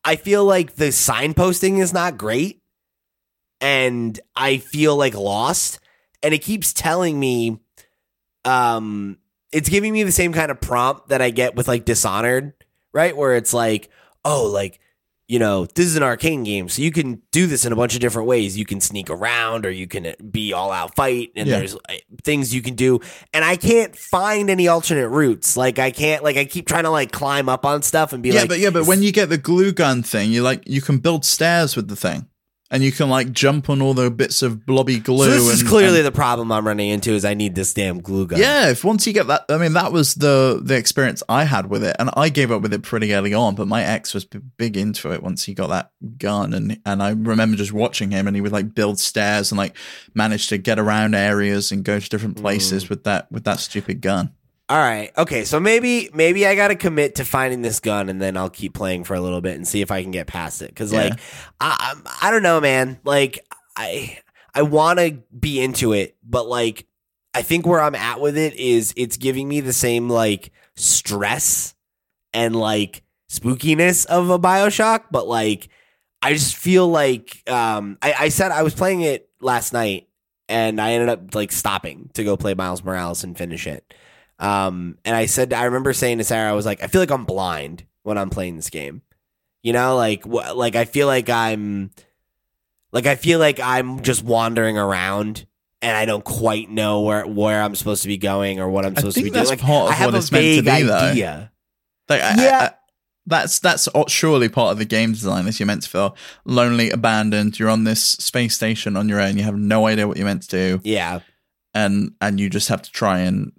I feel like the signposting is not great and I feel like lost and it keeps telling me um it's giving me the same kind of prompt that I get with like Dishonored, right? Where it's like, "Oh, like you know, this is an Arkane game, so you can do this in a bunch of different ways. You can sneak around, or you can be all out fight, and Yeah. there's uh, things you can do. And I can't find any alternate routes. Like I can't, like I keep trying to like climb up on stuff and be yeah, like, but yeah, but when you get the glue gun thing, you like you can build stairs with the thing, and you can like jump on all the bits of blobby glue. so this is clearly and- the problem I'm running into is I need this damn glue gun. yeah. If once you get that, I mean, that was the the experience I had with it, and I gave up with it pretty early on. But my ex was b- big into it once he got that gun, and and I remember just watching him, and he would like build stairs and like manage to get around areas and go to different mm. places with that with that stupid gun. All right. Okay. So maybe maybe I got to commit to finding this gun, and then I'll keep playing for a little bit and see if I can get past it. Because Yeah. like I I'm- I don't know, man. Like I I want to be into it, but like I think where I'm at with it is it's giving me the same like stress and like spookiness of a Bioshock, but like I just feel like um I, I said I was playing it last night and I ended up like stopping to go play Miles Morales and finish it. Um, and I said, I remember saying to Sarah, I was like, I feel like I'm blind when I'm playing this game. You know, like, wh- like I feel like I'm, like I feel like I'm just wandering around, and I don't quite know where where I'm supposed to be going or what I'm supposed to be doing. Like, I have what a it's meant to vague be, idea. Like, I- Yeah. I- I- that's that's surely part of the game design. Is you're meant to feel lonely, abandoned. You're on this space station on your own. You have no idea what you're meant to do, Yeah, and and you just have to try and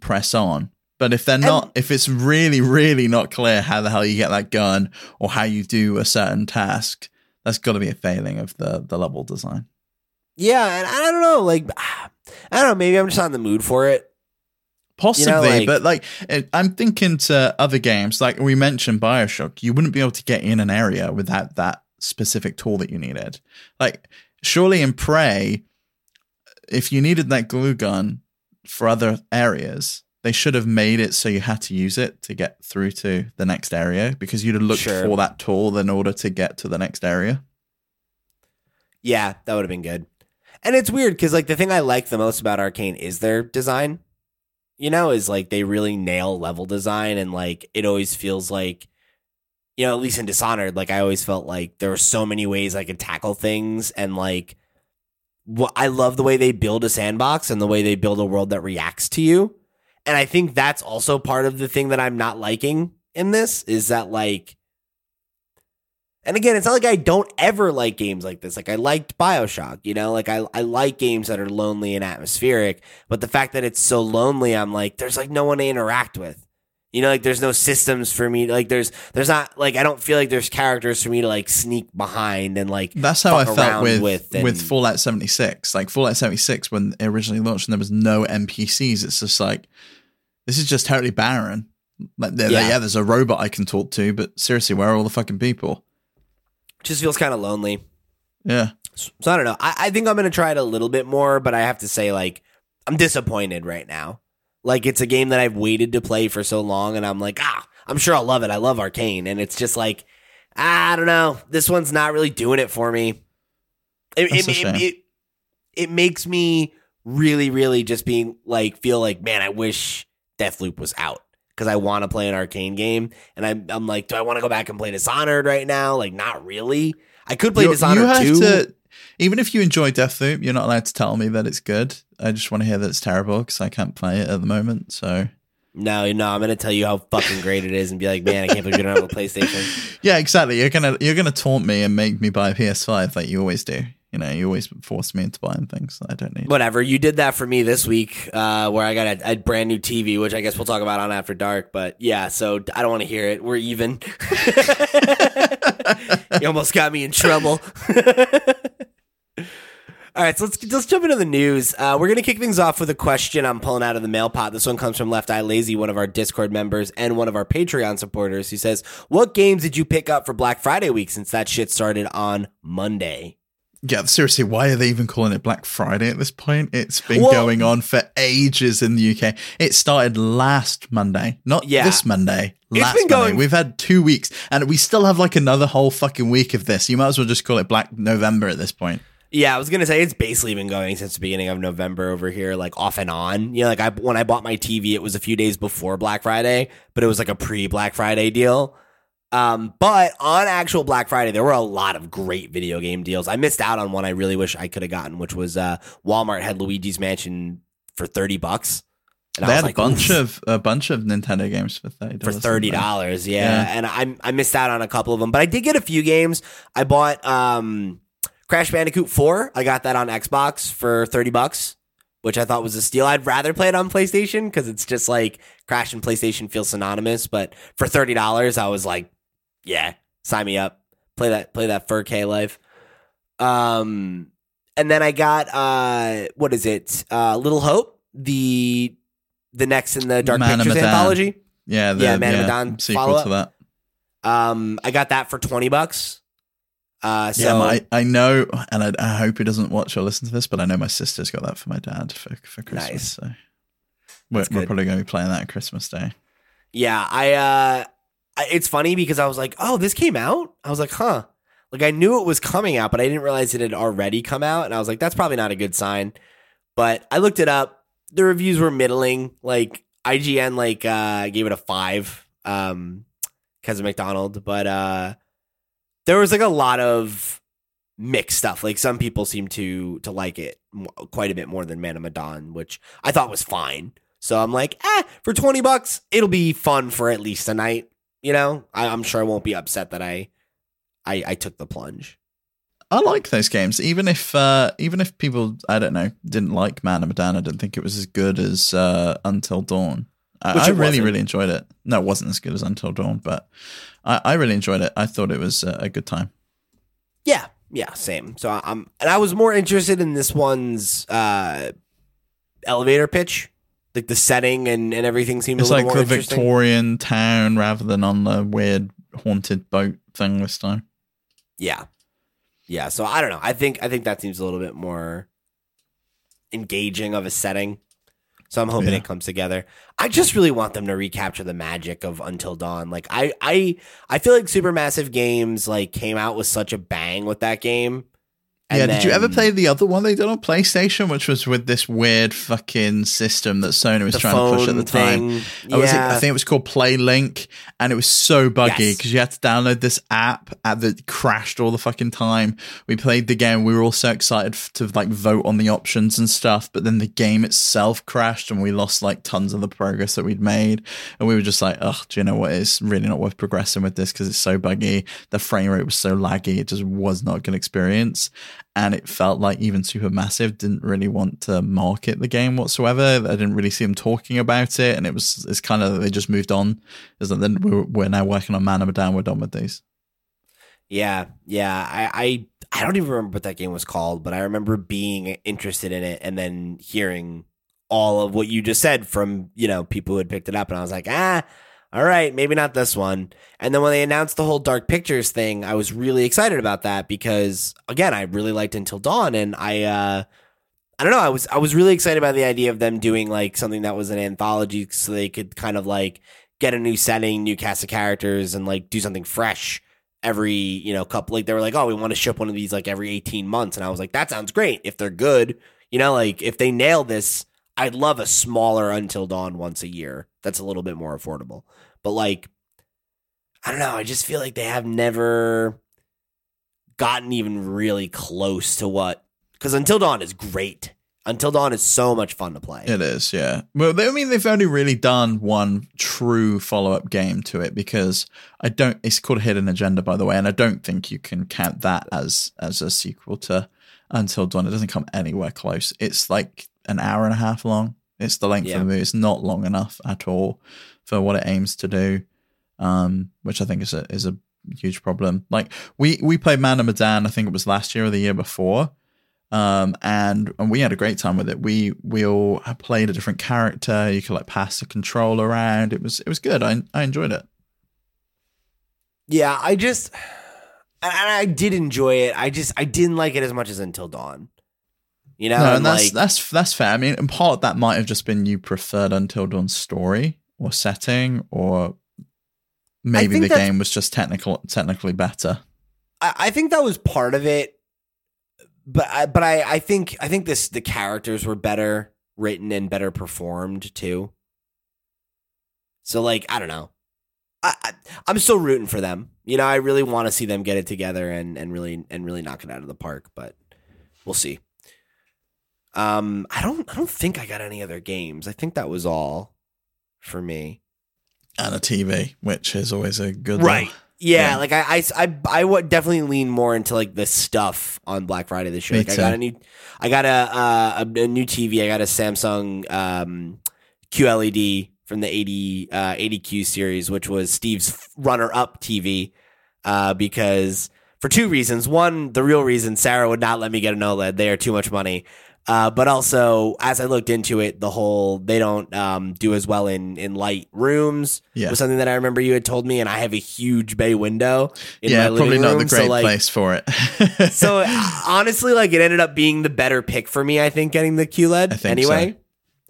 press on. But if they're not, if it's really, really not clear how the hell you get that gun or how you do a certain task, that's got to be a failing of the the level design. yeah, and I don't know, like, I don't know, maybe I'm just not in the mood for it. Possibly, like- but like it, I'm thinking to other games, like we mentioned Bioshock, you wouldn't be able to get in an area without that specific tool that you needed. Like, surely in Prey, if you needed that glue gun for other areas, they should have made it so you had to use it to get through to the next area because you'd have looked Sure. for that tool in order to get to the next area. Yeah, that would have been good. And it's weird because like the thing I like the most about Arkane is their design. You know, is like they really nail level design and like it always feels like you know, at least in Dishonored, like I always felt like there were so many ways I could tackle things and like I love the way they build a sandbox and the way they build a world that reacts to you. And I think that's also part of the thing that I'm not liking in this is that like and again, it's not like I don't ever like games like this. Like I liked BioShock, you know, like I I like games that are lonely and atmospheric, but the fact that it's so lonely, I'm like there's like no one to interact with. You know, like there's no systems for me. Like there's there's not like I don't feel like there's characters for me to like sneak behind and like That's how I felt with with with, and- Fallout 76. Like Fallout 76 when it originally launched and there was no NPCs. It's just like this is just totally barren. Like there, Yeah. yeah. there's a robot I can talk to, but seriously, where are all the fucking people? just feels kind of lonely. Yeah. So I don't know. I, I think I'm gonna try it a little bit more, but I have to say, like, I'm disappointed right now. Like, it's a game that I've waited to play for so long, and I'm like, ah, I'm sure I'll love it. I love Arkane, and it's just like, I don't know. This one's not really doing it for me. It it, it, it it makes me really, really just being like, feel like, man, I wish Deathloop was out. Because I want to play an Arkane game, and I'm, I'm like, do I want to go back and play Dishonored right now? Like, not really. I could play You- Dishonored you have too. to, even if you enjoy Deathloop, you're not allowed to tell me that it's good. I just want to hear that it's terrible because I can't play it at the moment. So No, no, I'm gonna tell you how fucking great it is and be like, man, I can't believe you don't have a PlayStation. yeah, exactly. You're gonna you're gonna taunt me and make me buy a PS5 like you always do. You know, you always force me into buying things that I don't need. Whatever, you did that for me this week, uh, where I got a, a brand new TV, which I guess we'll talk about on After Dark. But yeah, so I don't want to hear it. We're even. you almost got me in trouble. All right, so let's let's jump into the news. Uh, we're gonna kick things off with a question I'm pulling out of the mail pot. This one comes from Left Eye Lazy, one of our Discord members and one of our Patreon supporters, He says, "What games did you pick up for Black Friday week since that shit started on Monday?" Yeah, seriously, why are they even calling it Black Friday at this point? It's been Well- going on for ages in the UK. It started last Monday, not Yeah. this Monday. It's Last been Monday. going- We've had two weeks, and we still have like another whole fucking week of this. You might as well just call it Black November at this point. Yeah, I was gonna say it's basically been going since the beginning of November over here, like off and on. You know, like I when I bought my TV, it was a few days before Black Friday, but it was like a pre Black Friday deal. Um, but on actual Black Friday, there were a lot of great video game deals. I missed out on one I really wish I could have gotten, which was uh, Walmart had Luigi's Mansion for thirty bucks. And they had like, a bunch of a bunch of Nintendo games for thirty for thirty dollars. Yeah. yeah. and I I missed out on a couple of them, but I did get a few games. I bought um, Crash Bandicoot Four. I got that on Xbox for thirty bucks, which I thought was a steal. I'd rather play it on PlayStation because it's just like Crash and PlayStation feel synonymous. But for thirty dollars, I was like, yeah, sign me up. Play that play that 4K life. Um, and then I got uh, what is it? Uh, Little Hope, the the next in the Dark Man Pictures anthology. Yeah, the, yeah, Man yeah, of sequel to that. Um, I got that for twenty bucks. Uh, so yeah, my, I know, and I, I, hope he doesn't watch or listen to this, but I know my sister's got that for my dad for for Christmas. Nice. So we're, we're probably going to be playing that Christmas Day. Yeah, I. uh It's funny because I was like, oh, this came out. I was like, huh. Like I knew it was coming out, but I didn't realize it had already come out, and I was like, that's probably not a good sign. But I looked it up the reviews were middling. Like IGN like uh gave it a five um because of McDonald, but uh there was like a lot of mixed stuff. Like some people seem to to like it quite a bit more than Man of Medan, which I thought was fine. So I'm like, eh, for twenty bucks, it'll be fun for at least a night. You know, I, am sure I won't be upset that I, I I took the plunge. I like those games, even if uh, even if people I don't know didn't like Man of Medan. I didn't think it was as good as uh, Until Dawn. I, I really wasn't. really enjoyed it. No, it wasn't as good as Until Dawn, but I, I really enjoyed it. I thought it was a good time. Yeah, yeah, same. So I'm and I was more interested in this one's uh, elevator pitch. Like the setting and, and everything seemed it's a little like more the Victorian town rather than on the weird haunted boat thing this time. Yeah, yeah, so I don't know. I think I think that seems a little bit more engaging of a setting. So I'm hoping yeah. it comes together. I just really want them to recapture the magic of Until Dawn. Like I I I feel like Supermassive Games like came out with such a bang with that game and yeah, then, did you ever play the other one they did on PlayStation, which was with this weird fucking system that Sony was trying to push at the time? Yeah. Oh, it, I think it was called PlayLink, and it was so buggy because yes. you had to download this app that crashed all the fucking time. We played the game, we were all so excited to like vote on the options and stuff, but then the game itself crashed, and we lost like tons of the progress that we'd made, and we were just like, ugh, do you know what? It's really not worth progressing with this because it's so buggy. The frame rate was so laggy; it just was not a good experience and it felt like even Supermassive didn't really want to market the game whatsoever. I didn't really see them talking about it, and it was it's kind of they just moved on. Is that then we're, now working on Man of Medan, we're done with these. Yeah, yeah. I, I I don't even remember what that game was called, but I remember being interested in it and then hearing all of what you just said from you know people who had picked it up, and I was like, ah, all right, maybe not this one. And then when they announced the whole Dark Pictures thing, I was really excited about that because again, I really liked Until Dawn and I uh I don't know, I was I was really excited about the idea of them doing like something that was an anthology so they could kind of like get a new setting, new cast of characters and like do something fresh every, you know, couple like they were like, "Oh, we want to ship one of these like every 18 months." And I was like, "That sounds great if they're good." You know, like if they nail this, I'd love a smaller Until Dawn once a year. That's a little bit more affordable. But like, I don't know. I just feel like they have never gotten even really close to what. Because Until Dawn is great. Until Dawn is so much fun to play. It is, yeah. Well, they, I mean, they've only really done one true follow up game to it because I don't. It's called Hidden Agenda, by the way, and I don't think you can count that as as a sequel to Until Dawn. It doesn't come anywhere close. It's like an hour and a half long. It's the length yeah. of the movie. It's not long enough at all for what it aims to do, um, which I think is a is a huge problem. Like we we played Man of Medan, I think it was last year or the year before, um, and and we had a great time with it. We we all played a different character. You could like pass the control around. It was it was good. I I enjoyed it. Yeah, I just and I did enjoy it. I just I didn't like it as much as Until Dawn. You know, no, and, and that's like, that's that's fair. I mean, in part that might have just been you preferred Until Dawn's story or setting, or maybe the game was just technical technically better. I, I think that was part of it, but I, but I, I think I think this the characters were better written and better performed too. So like I don't know. I, I, I'm still rooting for them. You know, I really want to see them get it together and and really and really knock it out of the park. But we'll see. Um, I don't I don't think I got any other games. I think that was all for me. And a TV, which is always a good Right. Yeah, Yeah. like I, I, I, I would definitely lean more into like the stuff on Black Friday this year. Me Like I got a new, I got a, uh, a a new TV. I got a Samsung um, QLED from the 80 uh, 80Q series, which was Steve's runner up TV, uh, because for two reasons. One, the real reason Sarah would not let me get an OLED. They are too much money. Uh, but also, as I looked into it, the whole they don't um, do as well in in light rooms Yeah. was something that I remember you had told me, and I have a huge bay window in yeah, my living probably room. not the great so like, place for it. so uh, honestly, like it ended up being the better pick for me. I think getting the QLED I think anyway.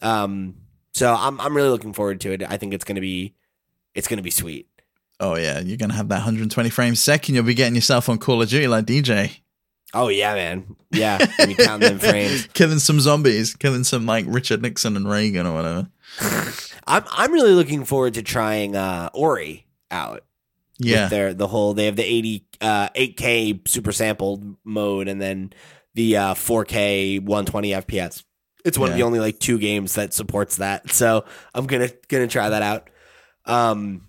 Um, so I'm I'm really looking forward to it. I think it's gonna be it's gonna be sweet. oh yeah, you're gonna have that 120 frames second. You'll be getting yourself on Call of Duty like DJ, Oh yeah, man. Yeah, me count them frames. killing some zombies, killing some like Richard Nixon and Reagan or whatever. I'm I'm really looking forward to trying uh, Ori out. Yeah, their the whole they have the 80 uh 8k super sampled mode and then the uh 4k 120 fps it's one of the only like two games that supports that so i'm gonna gonna try that out um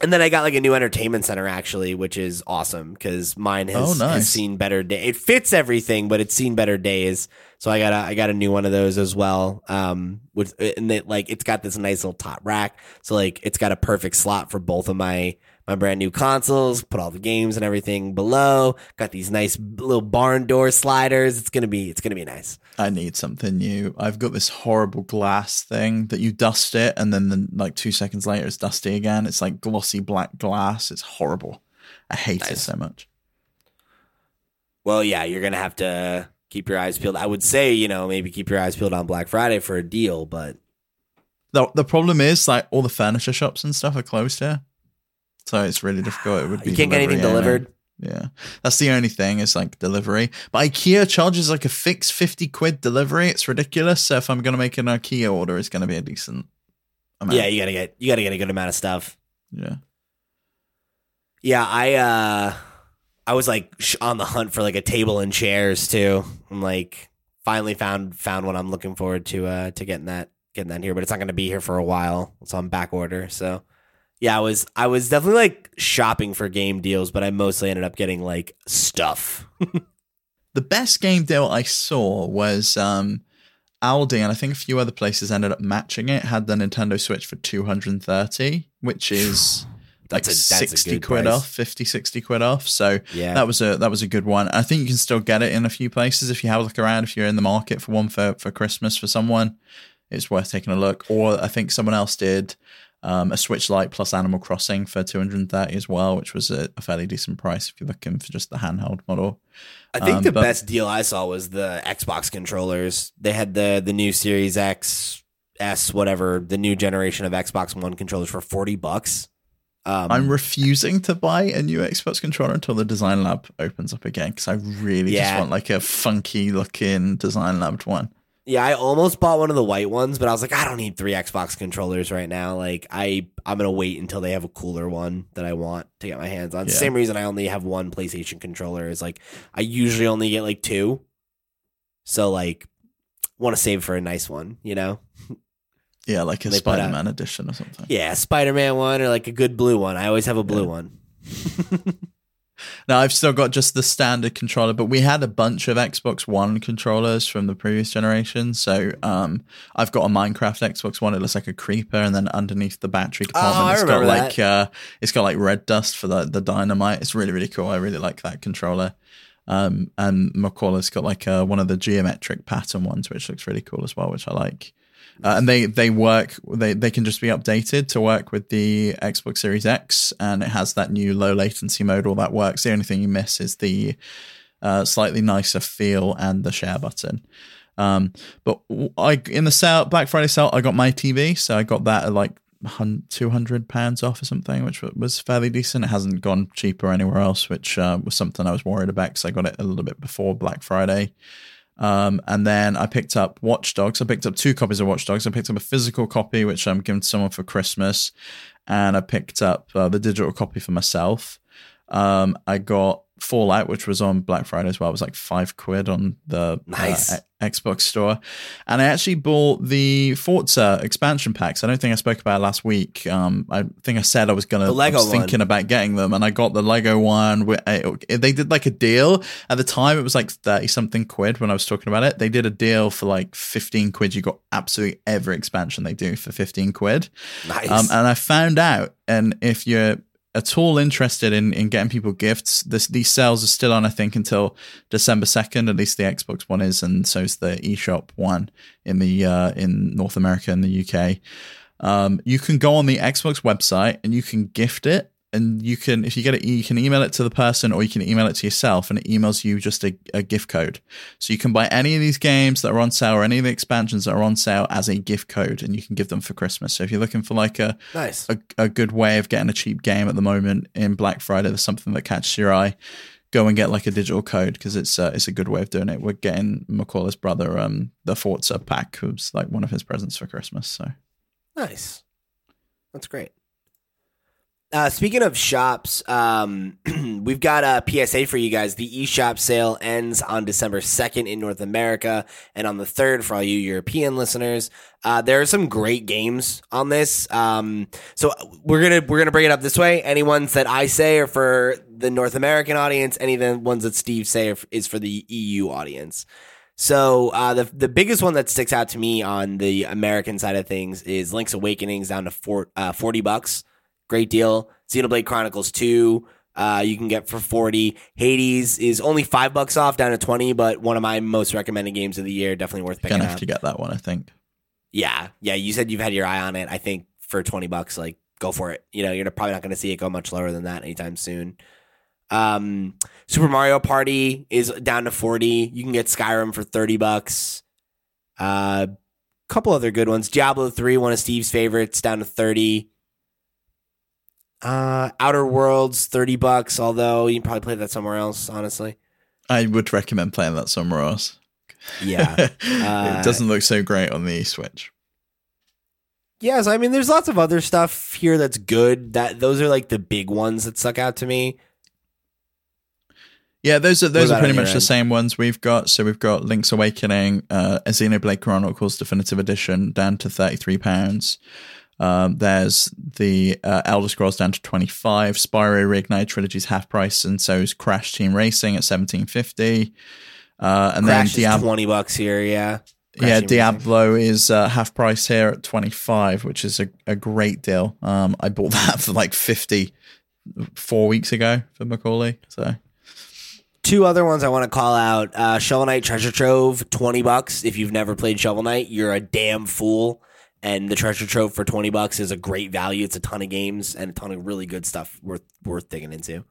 and then I got like a new entertainment center actually, which is awesome because mine has, Oh, nice. has seen better days. It fits everything, but it's seen better days. So I got a I got a new one of those as well. Um, with and it like it's got this nice little top rack, so like it's got a perfect slot for both of my my brand new consoles. Put all the games and everything below. Got these nice little barn door sliders. It's gonna be it's gonna be nice. I need something new. I've got this horrible glass thing that you dust it, and then the, like two seconds later, it's dusty again. It's like glossy black glass. It's horrible. I hate it so much. Well, yeah, you're gonna have to keep your eyes peeled. I would say you know maybe keep your eyes peeled on Black Friday for a deal, but The the problem is like all the furniture shops and stuff are closed here, so it's really difficult. It would be you can't get anything delivered. Yeah, that's the only thing It's like delivery. But IKEA charges like a fixed fifty quid delivery. It's ridiculous. So if I'm gonna make an IKEA order, it's gonna be a decent amount. Yeah, you gotta get you gotta get a good amount of stuff. yeah. Yeah, I uh I was like on the hunt for like a table and chairs too. I'm like finally found found what I'm looking forward to uh to getting that getting that here, but it's not going to be here for a while. It's on back order. So yeah, I was I was definitely like shopping for game deals, but I mostly ended up getting like stuff. The best game deal I saw was um, Aldi, and I think a few other places ended up matching it. Had the Nintendo Switch for 230, which is like a- that's a 60 good quid price. off, 50, 60 quid off. So Yeah. that was a that was a good one. I think you can still get it in a few places if you have a look around. If you're in the market for one for for Christmas for someone, it's worth taking a look. Or I think someone else did um, a Switch Lite plus Animal Crossing for 230 as well, which was a, a fairly decent price if you're looking for just the handheld model. I think Um, the but- best deal I saw was the Xbox controllers. They had the the new Series X, S, whatever, the new generation of Xbox One controllers for forty bucks. Um, I'm refusing to buy a new Xbox controller until the Design Lab opens up again because I really just want like a funky looking Design Lab one. Yeah, I almost bought one of the white ones, but I was like, I don't need three Xbox controllers right now. Like, I I'm gonna wait until they have a cooler one that I want to get my hands on. Yeah. Same reason I only have one PlayStation controller is like I usually only get like two, so like want to save for a nice one, you know? Yeah, like a They put out- Spider Man edition or something. Yeah, Spider Man one or like a good blue one. I always have a blue Yeah. one. Now I've still got just the standard controller, but we had a bunch of Xbox One controllers from the previous generation. So um, I've got a Minecraft Xbox One. It looks like a creeper, and then underneath the battery compartment, Oh, it's got like uh, it's got like red dust for the the dynamite. It's really really cool. I really like that controller. Um, and Macaulay's got like uh, one of the geometric pattern ones, which looks really cool as well, which I like. Uh, and they they work they they can just be updated to work with the Xbox Series X, and it has that new low latency mode. All that works. The only thing you miss is the uh, slightly nicer feel and the share button. Um, but I in the sale Black Friday sale, I got my TV, so I got that at like two hundred pounds off or something, which was fairly decent. It hasn't gone cheaper anywhere else, which uh, was something I was worried about because I got it a little bit before Black Friday. Um, and then I picked up Watch Dogs. I picked up two copies of Watch Dogs. I picked up a physical copy, which I'm giving to someone for Christmas, and I picked up uh, the digital copy for myself. Um, I got Fallout, which was on Black Friday as well. It was like five quid on the Nice. uh, Xbox store. And I actually bought the Forza expansion packs. I don't think I spoke about it last week. Um, I think I said I was gonna. The Lego I was thinking about getting them, and I got the Lego one. They did like a deal at the time. It was like thirty something quid when I was talking about it. They did a deal for like fifteen quid. You got absolutely every expansion they do for fifteen quid. Nice. Um, and I found out, and if you're at all interested in, in getting people gifts, this, these sales are still on, I think, until December second. At least the Xbox One is, and so is the eShop one in the uh, in North America and the UK. Um, you can go on the Xbox website and you can gift it. And you can, if you get it, you can email it to the person or you can email it to yourself and it emails you just a, a gift code. So you can buy any of these games that are on sale or any of the expansions that are on sale as a gift code and you can give them for Christmas. So if you're looking for like a, nice. a, a good way of getting a cheap game at the moment in Black Friday, there's something that catches your eye. Go and get like a digital code because it's uh, it's a good way of doing it. We're getting Macaulay's brother um the Forza pack, who's like one of his presents for Christmas. So Nice. That's great. Uh, speaking of shops, um, we've got a PSA for you guys. The eShop sale ends on December 2nd in North America and on the 3rd for all you European listeners. Uh, there are some great games on this. Um, so we're going to, we're going to bring it up this way. Any ones that I say are for the North American audience. Any of the ones that Steve say are, is for the EU audience. So uh, the the biggest one that sticks out to me on the American side of things is Link's Awakenings down to four, uh, forty bucks. Great deal. Xenoblade Chronicles two. Uh, you can get for 40. Hades is only five bucks off down to 20, but one of my most recommended games of the year. Definitely worth picking gonna up. have to get that one, I think. Yeah. Yeah. You said you've had your eye on it. I think for 20 bucks, like go for it. You know, you're probably not going to see it go much lower than that anytime soon. Um, Super Mario Party is down to 40. You can get Skyrim for 30 bucks. A uh, couple other good ones. Diablo 3, one of Steve's favorites, down to 30. Uh, Outer Worlds, 30 bucks, although you can probably play that somewhere else, honestly. I would recommend playing that somewhere else. Yeah. Uh, it doesn't look so great on the Switch. Yes, I mean, there's lots of other stuff here that's good. That those are like the big ones that stuck out to me. Yeah, those are those are pretty much the end? same ones we've got. So we've got Link's Awakening, uh, a Xenoblade Chronicles Definitive Edition down to thirty three pounds. Um, there's the uh, Elder Scrolls down to twenty five. Spyro Reignited Trilogy's half price, and so is Crash Team Racing at seventeen fifty. Uh, and Crash then Diablo, twenty bucks here. Yeah, Crash yeah, Team Diablo is uh, half price here at twenty five, which is a, a great deal. Um, I bought that for like fifty four weeks ago for Macaulay. So Two other ones I want to call out: uh, Shovel Knight Treasure Trove, twenty bucks. If you've never played Shovel Knight, you're a damn fool. And the Treasure Trove for twenty bucks is a great value. It's a ton of games and a ton of really good stuff worth worth digging into.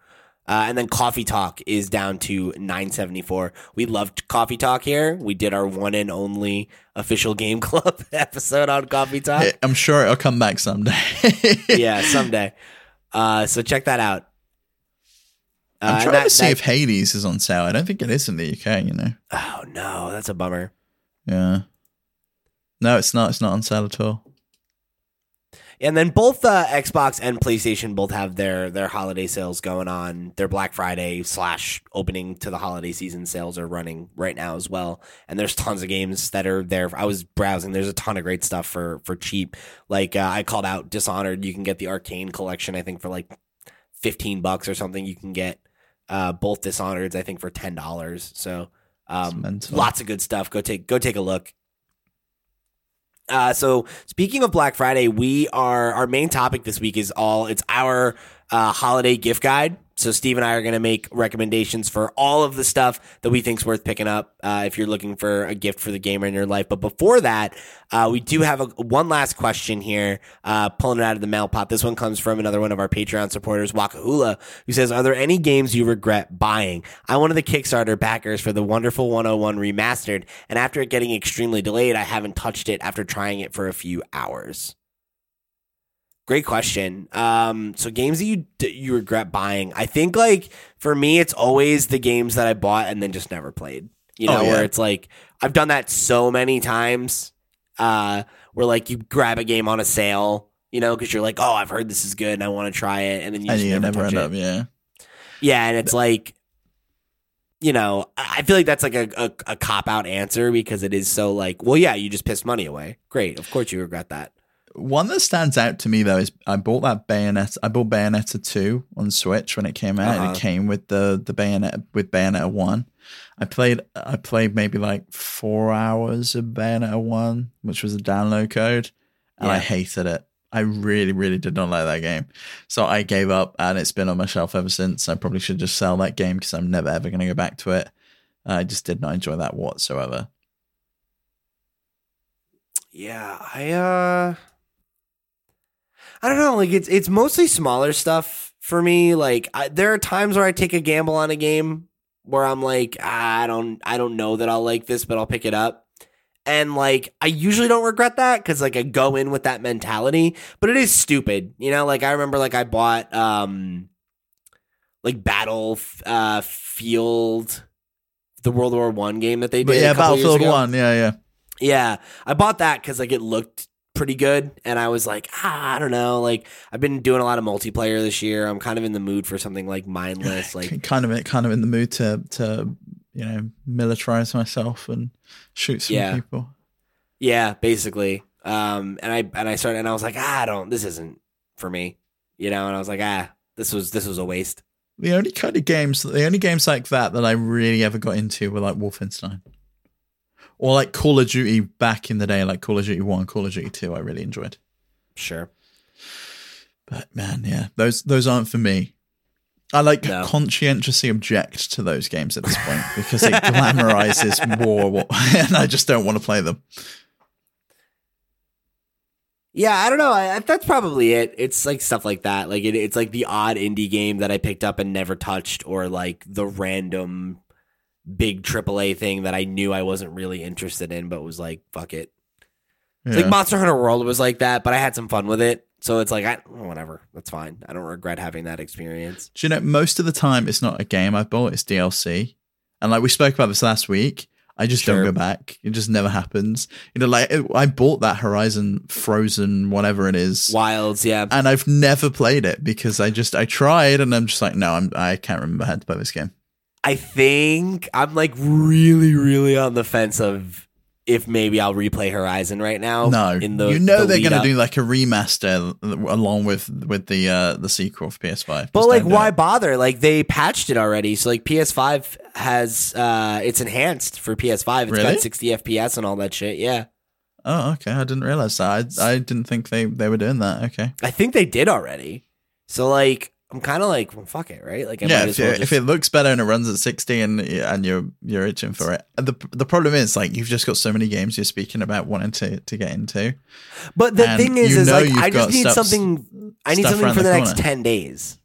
Uh, and then Coffee Talk is down to nine seventy four. We loved Coffee Talk here. We did our one and only official Game Club episode on Coffee Talk. I'm sure it'll come back someday. yeah, someday. Uh, so check that out. Uh, I'm trying that- to see that- if Hades is on sale. I don't think it is in the UK. You know. Oh no, that's a bummer. Yeah. No, it's not. It's not on sale at all. And then both uh, Xbox and PlayStation both have their their holiday sales going on. Their Black Friday slash opening to the holiday season sales are running right now as well. And there's tons of games that are there. I was browsing. There's a ton of great stuff for for cheap. Like uh, I called out Dishonored. You can get the Arkane collection. I think for like fifteen bucks or something. You can get uh, both Dishonoreds. I think for ten dollars. So um, lots of good stuff. Go take go take a look. Uh, so speaking of Black Friday, we are our main topic this week is all it's our uh, holiday gift guide. So Steve and I are going to make recommendations for all of the stuff that we think's worth picking up uh, if you're looking for a gift for the gamer in your life. But before that, uh, we do have a, one last question here, uh, pulling it out of the mail pot. This one comes from another one of our Patreon supporters, Wakahula, who says, "Are there any games you regret buying? I'm one of the Kickstarter backers for the Wonderful 101 remastered, and after it getting extremely delayed, I haven't touched it after trying it for a few hours." Great question. Um, so games that you you regret buying, I think like for me, it's always the games that I bought and then just never played. You know, Oh, yeah. where it's like I've done that so many times. Uh, where like you grab a game on a sale, you know, because you're like, oh, I've heard this is good and I want to try it, and then you and just you never, never touch end it. up. Yeah. Yeah, and it's like, you know, I I feel like that's like a, a, a cop out answer because it is so like, well, yeah, you just pissed money away. Great, of course you regret that. One that stands out to me though is I bought that Bayonetta. I bought Bayonetta two on Switch when it came out. Uh-huh. It came with the the Bayonetta with Bayonetta one. I played I played maybe like four hours of Bayonetta one, which was a download code, and I hated it. I really, really did not like that game. So I gave up, and it's been on my shelf ever since. I probably should just sell that game because I'm never ever going to go back to it. I just did not enjoy that whatsoever. Yeah, I uh, I don't know. Like it's it's mostly smaller stuff for me. Like I, there are times where I take a gamble on a game where I'm like, "Ah, I don't, I don't know that I'll like this, but I'll pick it up. And like, I usually don't regret that because like I go in with that mentality, but it is stupid, you know. Like I remember, like I bought um, like Battle uh Field, the World War One game that they did. But yeah, Battlefield one, yeah, yeah. Yeah, I bought that because like it looked pretty good, and I was like, ah, I don't know. Like I've been doing a lot of multiplayer this year. I'm kind of in the mood for something like mindless. Like kind of kind of in the mood to to you know militarize myself and shoot some Yeah. people. yeah, basically. Um, and I and I started and I was like, ah, I don't. This isn't for me, you know. And I was like, ah, this was this was a waste. The only kind of games, the only games like that that I really ever got into were like Wolfenstein, or like Call of Duty back in the day, like Call of Duty One, Call of Duty Two. I really enjoyed, Sure. but man, yeah, those those aren't for me. I like No. conscientiously object to those games at this point because it glamorizes war, and I just don't want to play them. Yeah, I don't know. I, I- that's probably it. It's like stuff like that. Like it, it's like the odd indie game that I picked up and never touched, or like the random big AAA thing that I knew I wasn't really interested in, but was like, fuck it. It's Yeah. like Monster Hunter World was like that, but I had some fun with it. So it's like, I whatever. That's fine. I don't regret having that experience. Do you know, most of the time it's not a game I bought, it's DLC. And like we spoke about this last week, I just Sure. don't go back. It just never happens. You know, like I bought that Horizon Frozen, whatever it is, Wilds, yeah. and I've never played it because I just, I tried and I'm just like, no, I'm, I can't remember how to play this game. I think I'm like really, really on the fence of if maybe I'll replay Horizon right now. no, in the you know the they're going to do like a remaster along with with the uh the sequel for PS5. But Just like, why it. bother? Like, they patched it already. So like, PS5 has uh, it's enhanced for PS5. It's Really? got 60 FPS and all that shit. Yeah, Oh, okay. I didn't realize that. I, I didn't think they they were doing that. Okay. I think they did already. So like, I'm kind of like, well, fuck it, right? Like, I yeah, if, well just, if it looks better and it runs at 60 and and you're you're itching for it. The the problem is like you've just got so many games you're speaking about wanting to to get into. But the and thing is, is like, I just need stuff- something. I need something for the, the next 10 days.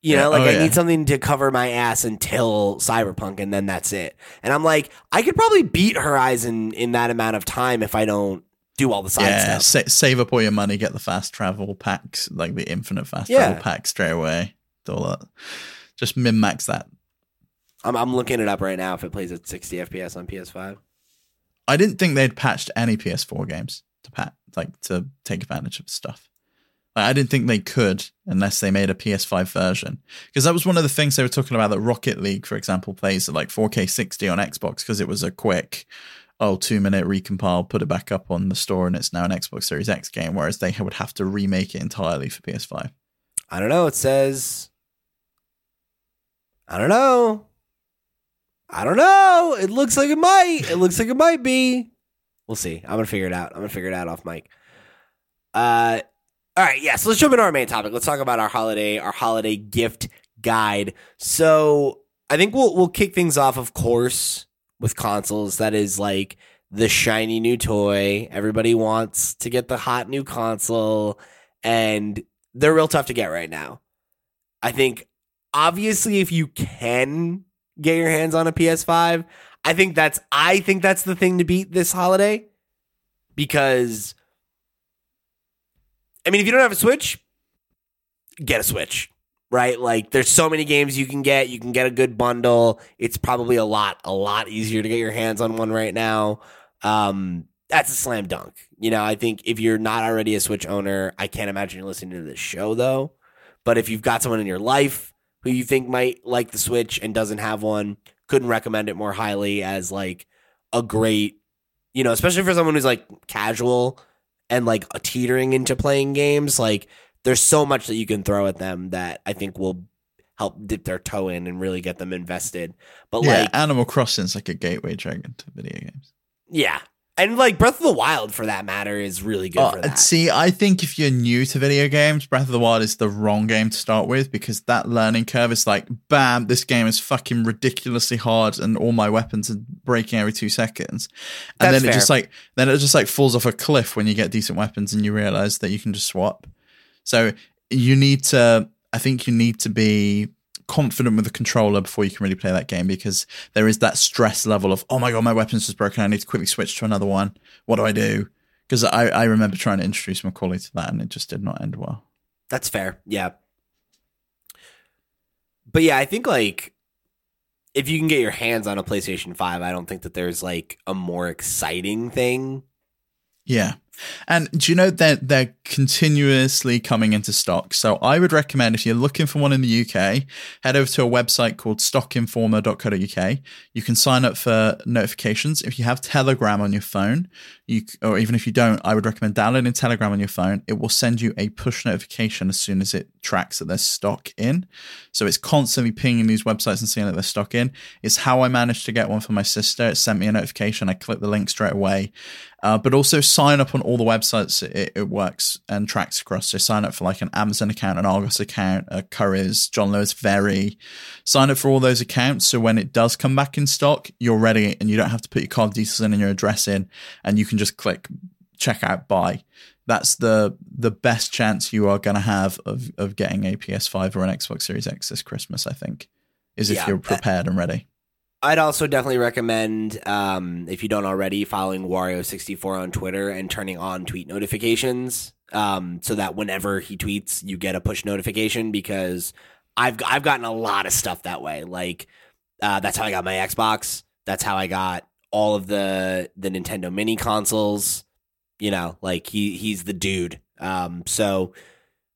You know, like oh, I yeah. need something to cover my ass until Cyberpunk, and then that's it. And I'm like, I could probably beat Horizon in that amount of time if I don't do all the side yeah, stuff. sa- save up all your money, get the fast travel packs, like the infinite fast Yeah. travel pack straight away. Do All that. Just min max that. I'm, I'm looking it up right now if it plays at 60 FPS on PS5. I didn't think they'd patched any PS4 games to pat like to take advantage of stuff. Like, I didn't think they could unless they made a PS5 version because that was one of the things they were talking about. That Rocket League, for example, plays at like 4K 60 on Xbox because it was a quick, oh, two minute recompile, put it back up on the store, and it's now an Xbox Series X game. Whereas they would have to remake it entirely for PS5. I don't know. It says. I don't know. I don't know. It looks like it might. It looks like it might be. We'll see. I'm gonna figure it out. I'm gonna figure it out off mic. Uh, all right. Yeah. So let's jump into our main topic. Let's talk about our holiday, our holiday gift guide. So I think we'll we'll kick things off, of course, with consoles. That is like the shiny new toy. Everybody wants to get the hot new console, and they're real tough to get right now. I think obviously if you can get your hands on a PS5, I think that's I think that's the thing to beat this holiday because I mean if you don't have a Switch, get a Switch. Right? Like there's so many games you can get. You can get a good bundle. It's probably a lot, a lot easier to get your hands on one right now. Um, that's a slam dunk. You know, I think if you're not already a Switch owner, I can't imagine you're listening to this show though. But if you've got someone in your life who you think might like the Switch and doesn't have one, couldn't recommend it more highly as like a great, you know, especially for someone who's like casual and like teetering into playing games. Like there's so much that you can throw at them that I think will help dip their toe in and really get them invested. But yeah, like Animal Crossing is like a gateway drug into video games. Yeah. And like Breath of the Wild for that matter is really good Oh, for that. see, I think if you're new to video games, Breath of the Wild is the wrong game to start with because that learning curve is like, bam, this game is fucking ridiculously hard, and all my weapons are breaking every two seconds. And That's then it fair. just like, then it just like falls off a cliff when you get decent weapons and you realize that you can just swap. So you need to, I think you need to be confident with the controller before you can really play that game because there is that stress level of oh my god my weapon's just broken I need to quickly switch to another one what do I do because I, I remember trying to introduce Macaulay to that and it just did not end well That's fair. Yeah. But yeah, I think like if you can get your hands on a PlayStation 5, I don't think that there's like a more exciting thing. yeah and do you know that they're continuously coming into stock? So I would recommend if you're looking for one in the UK head over to a website called stockinformer.co.uk you can sign up for notifications. If you have Telegram on your phone you or even if you don't I would recommend downloading Telegram on your phone. It will send you a push notification as soon as it tracks that there's stock in. So it's constantly pinging these websites and seeing that there's stock in. It's how I managed to get one for my sister. It sent me a notification. I clicked the link straight away uh, but also sign up on all the websites it, it works and tracks across. So sign up for like an Amazon account, an Argos account, a Currys, John Lewis Very. Sign up for all those accounts. So when it does come back in stock, you're ready and you don't have to put your card details in and your address in, and you can just click checkout buy. That's the the best chance you are going to have of of getting a PS5 or an Xbox Series X this Christmas. I think is if Yeah, you're prepared and ready. I'd also definitely recommend, um, if you don't already, following Wario64 on Twitter and turning on tweet notifications, um, so that whenever he tweets, you get a push notification. Because I've I've gotten a lot of stuff that way. Like uh, that's how I got my Xbox. That's how I got all of the the Nintendo mini consoles. You know, like he he's the dude. Um, so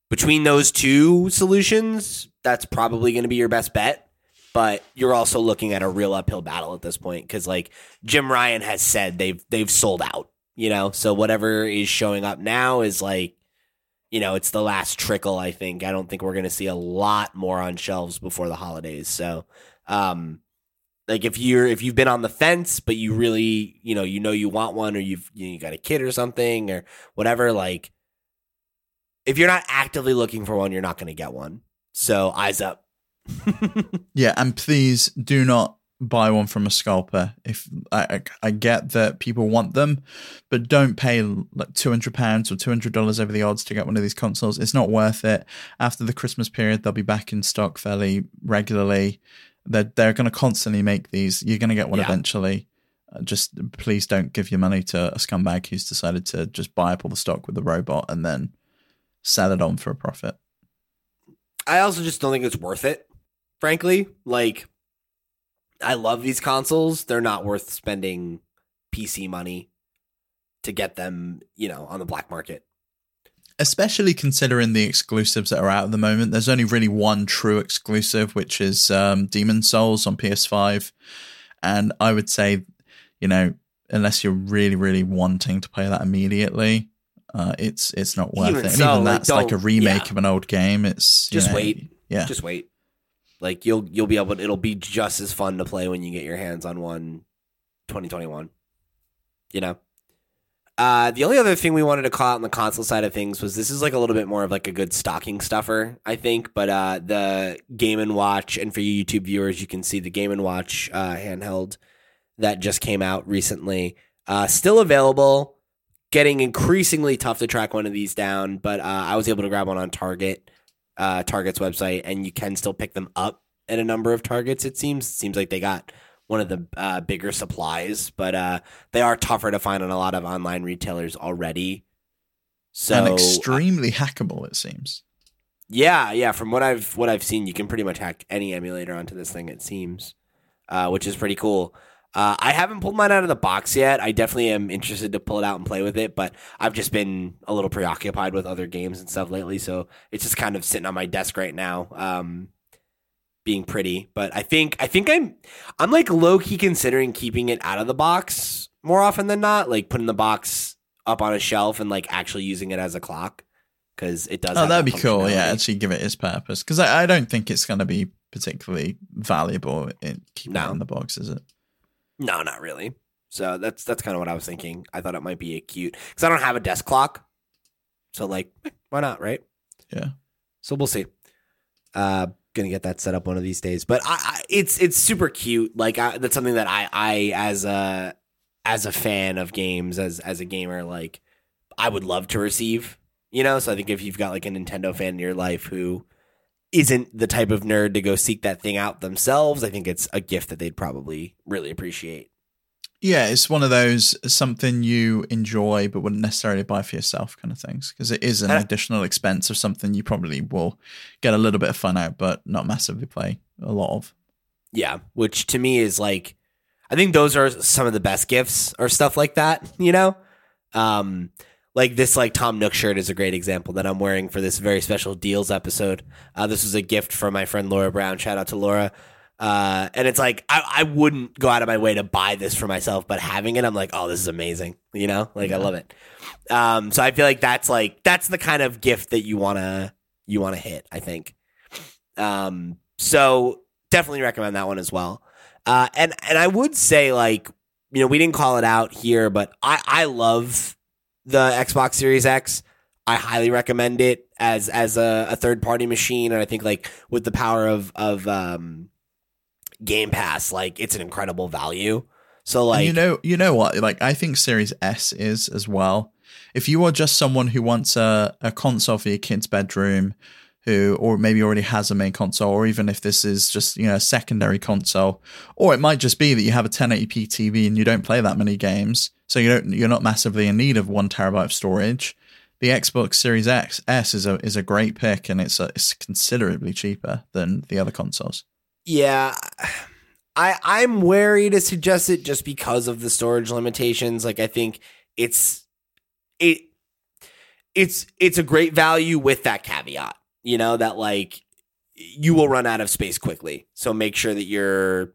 between those two solutions, that's probably going to be your best bet but you're also looking at a real uphill battle at this point because like Jim Ryan has said they've they've sold out, you know. So whatever is showing up now is like, you know, it's the last trickle. I think I don't think we're gonna see a lot more on shelves before the holidays. So, um, like if you're if you've been on the fence but you really you know you know you want one or you've you, know, you got a kid or something or whatever, like if you're not actively looking for one, you're not gonna get one. So eyes up. Yeah, and please do not buy one from a scalper. If I, I, I get that people want them, but don't pay like two hundred pounds or two hundred dollars over the odds to get one of these consoles. It's not worth it. After the Christmas period, they'll be back in stock fairly regularly. They're they're going to constantly make these. You're going to get one Yeah. eventually. Uh, just please don't give your money to a scumbag who's decided to just buy up all the stock with the robot and then sell it on for a profit. I also just don't think it's worth it. Frankly, like I love these consoles. They're not worth spending PC money to get them, you know, on the black market. especially considering the exclusives that are out at the moment. There's only really one true exclusive, which is um, Demon Souls on PS5, and I would say, you know, unless you're really, really wanting to play that immediately, uh, it's it's not worth Even it. And so, even that's like a remake yeah. of an old game. It's Just know, wait. yeah. Just wait. Like you'll you'll be able to, it'll be just as fun to play when you get your hands on one 2021. You know? Uh, the only other thing we wanted to call out on the console side of things was this is like a little bit more of like a good stocking stuffer, I think. But uh, the Game and Watch, and for you YouTube viewers, you can see the Game and Watch uh, handheld that just came out recently. Uh, still available. Getting increasingly tough to track one of these down, but uh, I was able to grab one on Target, uh, Target's website, and you can still pick them up at a number of Targets. It seems seems like they got one of the uh, bigger supplies, but uh, they are tougher to find on a lot of online retailers already. So and extremely hackable, it seems. Yeah, yeah. From what I've what I've seen, you can pretty much hack any emulator onto this thing. It seems, uh, which is pretty cool. Uh, I haven't pulled mine out of the box yet. I definitely am interested to pull it out and play with it, but I've just been a little preoccupied with other games and stuff lately, so it's just kind of sitting on my desk right now, um, being pretty. But I think I think I'm I'm like low key considering keeping it out of the box more often than not, like putting the box up on a shelf and like actually using it as a clock because it does. Oh, that'd that be cool. Yeah, actually give it its purpose because I, I don't think it's going to be particularly valuable in keeping No. it in the box, is it? No, not really. So that's that's kind of what I was thinking. I thought it might be a cute because I don't have a desk clock, so like, why not, right? Yeah. So we'll see. Uh, gonna get that set up one of these days. But I, I it's it's super cute. Like I, that's something that I I as a as a fan of games as as a gamer like I would love to receive. You know, so I think if you've got like a Nintendo fan in your life who isn't the type of nerd to go seek that thing out themselves, I think it's a gift that they'd probably really appreciate. Yeah, it's one of those something you enjoy but wouldn't necessarily buy for yourself kind of things because it is an additional expense of something you probably will get a little bit of fun out but not massively play a lot of. Yeah, which to me is like I think those are some of the best gifts or stuff like that, you know? Um like this like Tom Nook shirt is a great example that I'm wearing for this very special deals episode. Uh, this was a gift from my friend Laura Brown. Shout out to Laura. Uh, and it's like I, I wouldn't go out of my way to buy this for myself, but having it, I'm like, oh, this is amazing. You know, like I love it. Um, so I feel like that's like that's the kind of gift that you wanna you wanna hit. I think. Um, so definitely recommend that one as well. Uh, and and I would say like you know we didn't call it out here, but I I love the Xbox Series X. I highly recommend it as as a, a third party machine, and I think like with the power of of um, Game Pass, like it's an incredible value. So And like you know, you know what? Like I think Series S is as well. If you are just someone who wants a, a console for your kid's bedroom, who or maybe already has a main console, or even if this is just you know a secondary console, or it might just be that you have a 1080p TV and you don't play that many games, so you don't you're not massively in need of one terabyte of storage. The Xbox Series X S is a is a great pick, and it's a, it's considerably cheaper than the other consoles. Yeah. I I'm wary to suggest it just because of the storage limitations. Like I think it's it it's it's a great value with that caveat. You know, that like you will run out of space quickly. So make sure that you're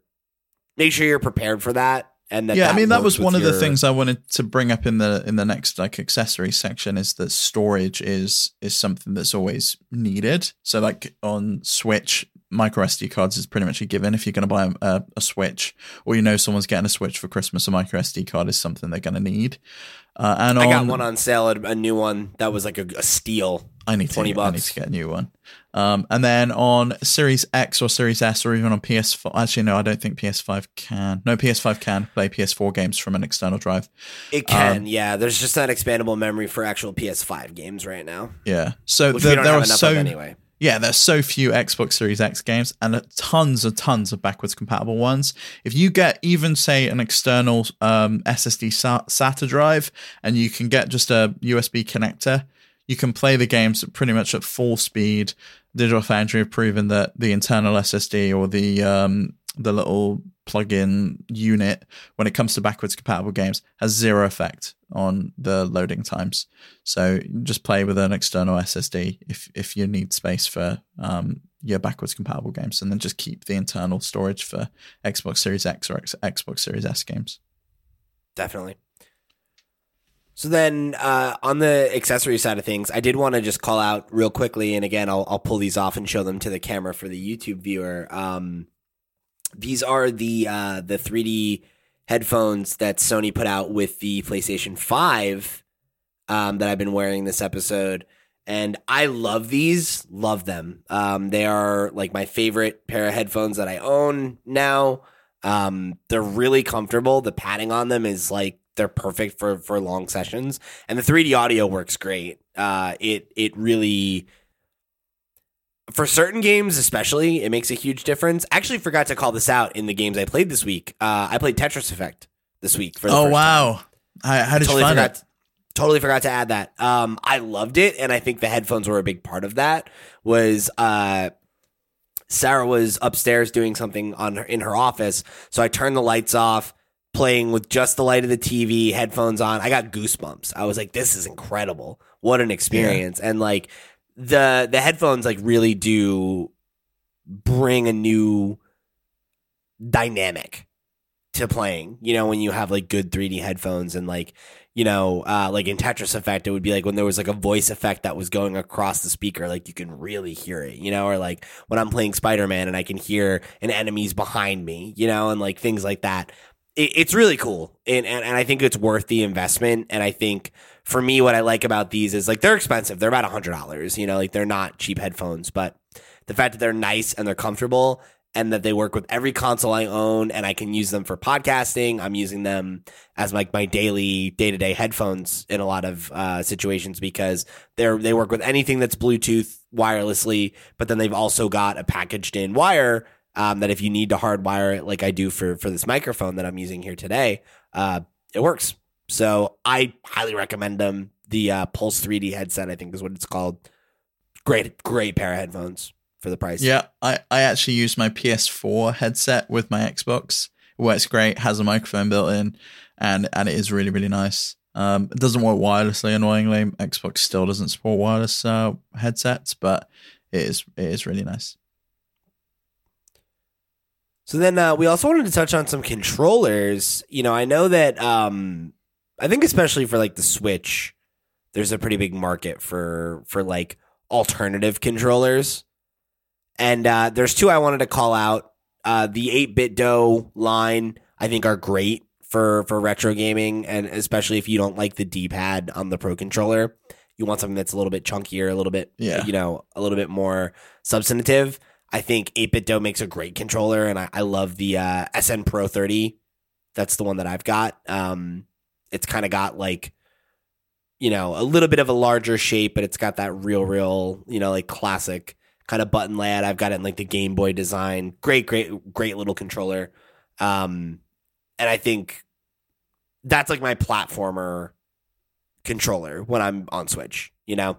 make sure you're prepared for that. And that yeah, I mean that was one of the things I wanted to bring up in the in the next like accessory section is that storage is is something that's always needed. So like on Switch, micro SD cards is pretty much a given. If you're going to buy a, a Switch, or you know someone's getting a Switch for Christmas, a micro SD card is something they're going to need. Uh, and I got one on sale, a new one that was like a, a steal. I need to 20 I need to get a new one. Um, and then on Series X or Series S or even on PS4, actually no, I don't think PS5 can. No, PS5 can play PS4 games from an external drive. It can, Um, yeah. There's just not expandable memory for actual PS5 games right now, Yeah. So the- there are so anyway. yeah, there's so few Xbox Series X games and tons and tons of backwards compatible ones. If you get even say an external um, SSD SATA drive and you can get just a USB connector, you can play the games pretty much at full speed. Digital Foundry have proven that the internal SSD or the um, the little plug-in unit when it comes to backwards compatible games has zero effect on the loading times. So just play with an external SSD if if you need space for um, your backwards compatible games, and then just keep the internal storage for Xbox Series X or X- Xbox Series S games. Definitely. So then, uh, on the accessory side of things, I did want to just call out real quickly, and again, I'll I'll pull these off and show them to the camera for the YouTube viewer. Um, these are the uh, the 3D headphones that Sony put out with the PlayStation Five um, that I've been wearing this episode, and I love these. Love them. Um, they are like my favorite pair of headphones that I own now. Um, they're really comfortable. The padding on them is like they're perfect for for long sessions, and the 3D audio works great. Uh, it it really for certain games, especially, it makes a huge difference. Actually, forgot to call this out in the games I played this week. Uh, I played Tetris Effect this week for the Oh wow! How did Totally you find forgot. it? Totally forgot to add that. Um, I loved it, and I think the headphones were a big part of that. Was uh, Sarah was upstairs doing something on her, in her office, so I turned the lights off, playing with just the light of the TV, headphones on. I got goosebumps. I was like, "This is incredible! What an experience!" And like the the headphones, like really do bring a new dynamic to playing. You know, when you have like good 3D headphones and like you know, uh, like in Tetris Effect, it would be like when there was like a voice effect that was going across the speaker, like you can really hear it, you know, or like when I'm playing Spider Man and I can hear an enemy's behind me, you know, and like things like that. It, it's really cool. And, and, and I think it's worth the investment. And I think for me, what I like about these is like they're expensive. They're about a $100, you know, like they're not cheap headphones, but the fact that they're nice and they're comfortable and that they work with every console I own and I can use them for podcasting. I'm using them as like my, my daily day to day headphones in a lot of uh, situations because they're they work with anything that's Bluetooth wirelessly, but then they've also got a packaged in wire um, that if you need to hardwire it like I do for for this microphone that I'm using here today, uh, it works. So I highly recommend them. The uh, Pulse 3D headset, I think, is what it's called. Great, great pair of headphones for the price. Yeah, I, I actually use my PS4 headset with my Xbox. It works great, has a microphone built in, and and it is really really nice. Um, it doesn't work wirelessly, annoyingly. Xbox still doesn't support wireless uh, headsets, but it is it is really nice. So then uh, we also wanted to touch on some controllers. You know, I know that um, I think especially for like the Switch, there's a pretty big market for for like alternative controllers. And uh, there's two I wanted to call out. Uh, the 8BitDo line, I think, are great for, for retro gaming, and especially if you don't like the D pad on the Pro controller. You want something that's a little bit chunkier, a little bit, Yeah. you know, a little bit more substantive. I think 8BitDo makes a great controller, and I, I love the uh, SN Pro 30. That's the one that I've got. Um, it's kind of got like, you know, a little bit of a larger shape, but it's got that real, real, you know, like classic kind of button layout. I've got it in like the Game Boy design. Great, great, great little controller. Um, and I think that's like my platformer controller when I'm on Switch, you know?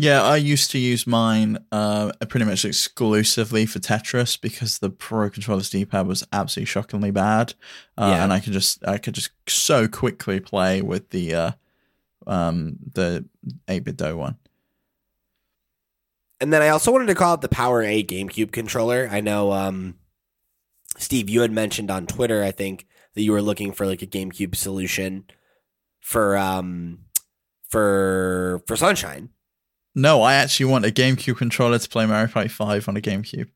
Yeah, I used to use mine uh, pretty much exclusively for Tetris because the Pro Controller's D-pad was absolutely shockingly bad, uh, Yeah. and I could just I could just so quickly play with the uh, um, the 8BitDo one. And then I also wanted to call out the PowerA GameCube controller. I know, um, Steve, you had mentioned on Twitter, I think, that you were looking for like a GameCube solution for um for for Sunshine. No, I actually want a GameCube controller to play Mario Party Five on a GameCube,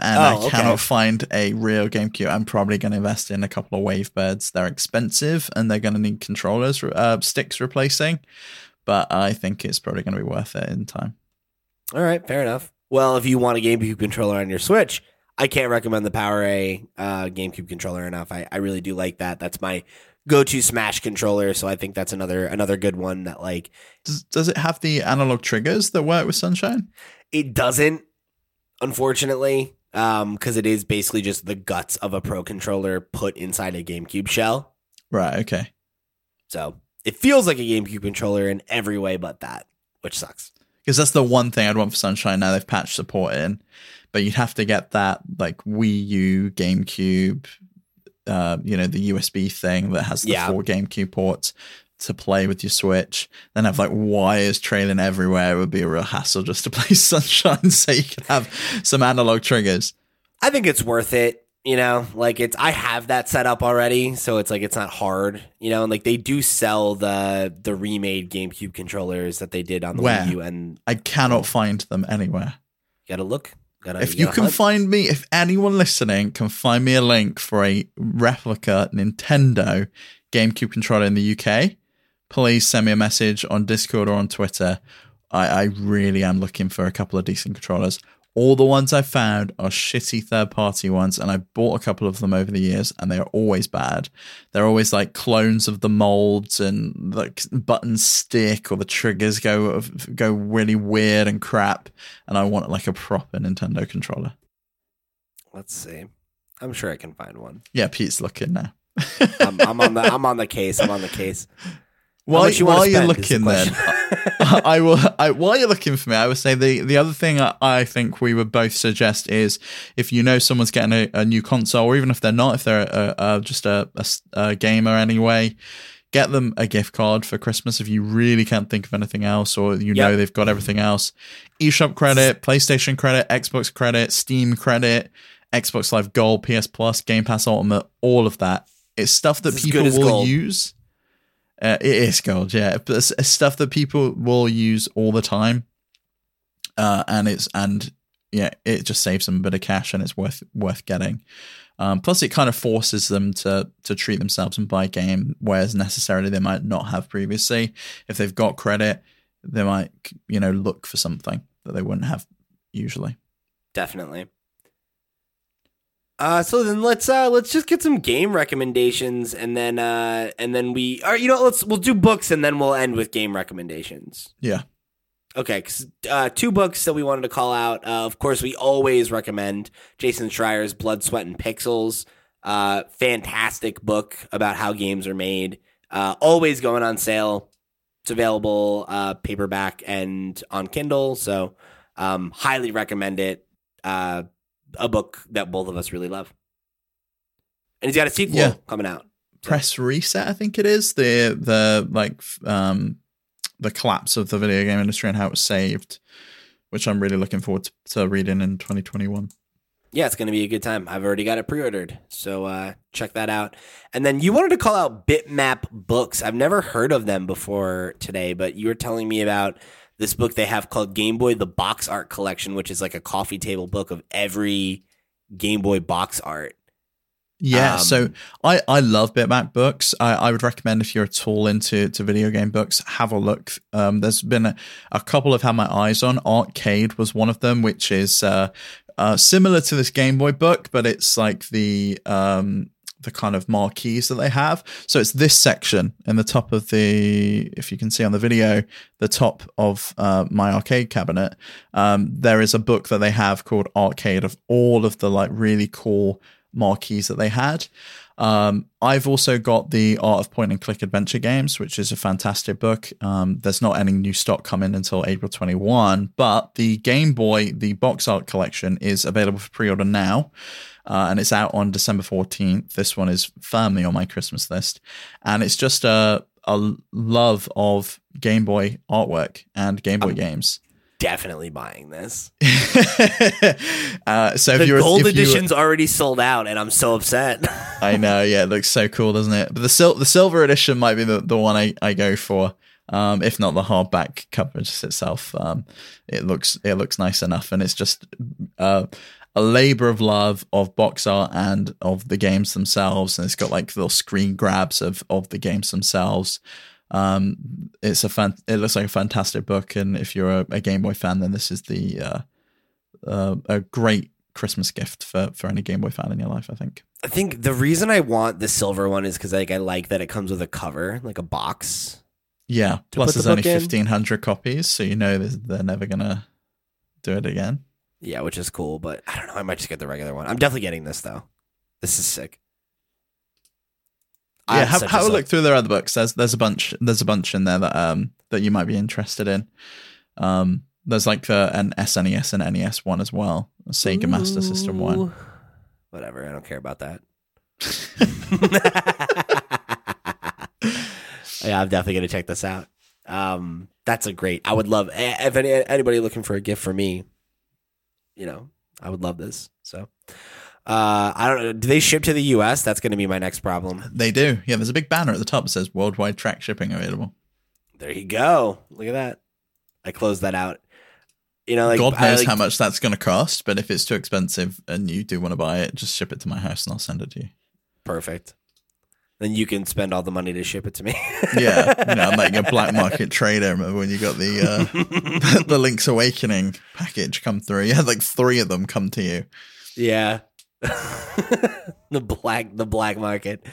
and Oh, I okay. cannot find a real GameCube. I'm probably going to invest in a couple of Wavebirds. They're expensive, and they're going to need controllers uh, sticks replacing, but I think it's probably going to be worth it in time. All right, fair enough. Well, if you want a GameCube controller on your Switch, I can't recommend the PowerA uh, GameCube controller enough. I, I really do like that. That's my go-to Smash controller, so I think that's another another good one that like Does, does it have the analog triggers that work with Sunshine? It doesn't, unfortunately, um, because it is basically just the guts of a Pro controller put inside a GameCube shell. Right. Okay. So it feels like a GameCube controller in every way but that, which sucks. Because that's the one thing I'd want for Sunshine. Now they've patched support in, but you'd have to get that like Wii U, GameCube, uh, you know, the USB thing that has the Yeah. four GameCube ports to play with your Switch. Then have like wires trailing everywhere. It would be a real hassle just to play Sunshine, so you could have some analog triggers. I think it's worth it. You know, like it's I have that set up already, so it's like it's not hard. You know, and like they do sell the the remade GameCube controllers that they did on the Where? Wii U, and I cannot find them anywhere. you gotta look. Gotta, if you can hunt. find me, if anyone listening can find me a link for a replica Nintendo GameCube controller in the UK, please send me a message on Discord or on Twitter. I, I really am looking for a couple of decent controllers. All the ones I've found are shitty third party ones, and I bought a couple of them over the years, and they are always bad. They're always like clones of the molds, and like buttons stick or the triggers go go really weird and crap. And I want like a proper Nintendo controller. Let's see. I'm sure I can find one. Yeah, Pete's looking now. I'm, I'm on the I'm on the case. I'm on the case. While, you while you're is the looking, then I, I will. I, while you're looking for me, I would say the the other thing I, I think we would both suggest is if you know someone's getting a, a new console, or even if they're not, if they're a, a, just a, a, gamer anyway, get them a gift card for Christmas if you really can't think of anything else, or you know they've got everything else. eShop credit, PlayStation credit, Xbox credit, Steam credit, Xbox Live Gold, PS Plus, Game Pass Ultimate, all of that. It's stuff that It's people will gold. use. Uh, it is gold, yeah. But it's, it's stuff that people will use all the time, uh, and it's and yeah, it just saves them a bit of cash, and it's worth worth getting. Um, plus, it kind of forces them to to treat themselves and buy a game, whereas necessarily they might not have previously. If they've got credit, they might you know look for something that they wouldn't have usually. Definitely. Uh, so then let's uh let's just get some game recommendations and then uh and then we or you know let's we'll do books and then we'll end with game recommendations. Yeah. Okay, uh, two books that we wanted to call out. Uh, of course, we always recommend Jason Schreier's Blood, Sweat, and Pixels. Uh, fantastic book about how games are made. Uh, always going on sale. It's available uh, paperback and on Kindle. So, um, highly recommend it. Uh, a book that both of us really love. And he's got a sequel Yeah. coming out. Press reset, I think it is the the like um the collapse of the video game industry and how it was saved, which I'm really looking forward to, to reading in 2021. yeah, it's going to be a good time. I've already got it pre-ordered, so uh, check that out. And then you wanted to call out Bitmap Books. I've never heard of them before today, but you were telling me about this book they have called Game Boy: The Box Art Collection, which is like a coffee table book of every Game Boy box art. Yeah, Um, so I, I love bitmap books. I, I would recommend if you're at all into to video game books, have a look. Um, there's been a, a couple I've had my eyes on. Arcade was one of them, which is uh, uh, similar to this Game Boy book, but it's like the um, the kind of marquees that they have. So it's this section in the top of the, if you can see on the video, the top of uh, my arcade cabinet. Um, there is a book that they have called Arcade of all of the like really cool marquees that they had. Um, I've also got the Art of Point and Click Adventure Games, which is a fantastic book. Um, there's not any new stock coming until April 21, but the Game Boy, the box art collection, is available for pre order now. Uh, and it's out on December 14th. This one is firmly on my Christmas list. And it's just a, a love of Game Boy artwork and Game Boy games. Definitely buying this. uh, so if The you're gold if you- edition's already sold out, and I'm so upset. I know, yeah, it looks so cool, doesn't it? But the sil- the silver edition might be the, the one I, I go for. Um, if not the hardback cover just itself, um, it looks it looks nice enough, and it's just uh, a labor of love of box art and of the games themselves, and it's got like little screen grabs of of the games themselves. Um, it's a fan. It looks like a fantastic book, and if you're a, a Game Boy fan, then this is the uh, uh, a great Christmas gift for for any Game Boy fan in your life. I think. I think the reason I want the silver one is because like I like that it comes with a cover, like a box. Yeah. Plus, put the there's only fifteen hundred copies, so you know they're never gonna do it again. Yeah, which is cool, but I don't know. I might just get the regular one. I'm definitely getting this though. This is sick. I yeah, have have, a look through their other books. There's there's a bunch there's a bunch in there that um that you might be interested in. Um, there's like the an SNES and NES one as well, a Sega Master System one. Whatever. I don't care about that. yeah, I'm definitely gonna check this out. Um, that's a great. I would love if any, anybody looking for a gift for me. You know, I would love this. So, uh, I don't know. Do they ship to the U.S.? That's going to be my next problem. They do. Yeah, there's a big banner at the top that says worldwide track shipping available. There you go. Look at that. I closed that out. You know, like God I, knows like- how much that's going to cost, but if it's too expensive and you do want to buy it, just ship it to my house and I'll send it to you. Perfect. Then you can spend all the money to ship it to me. Yeah, you know, I'm like a black market trader. Remember when you got the uh, the Link's Awakening package come through? You had like three of them come to you. yeah. the black the black market.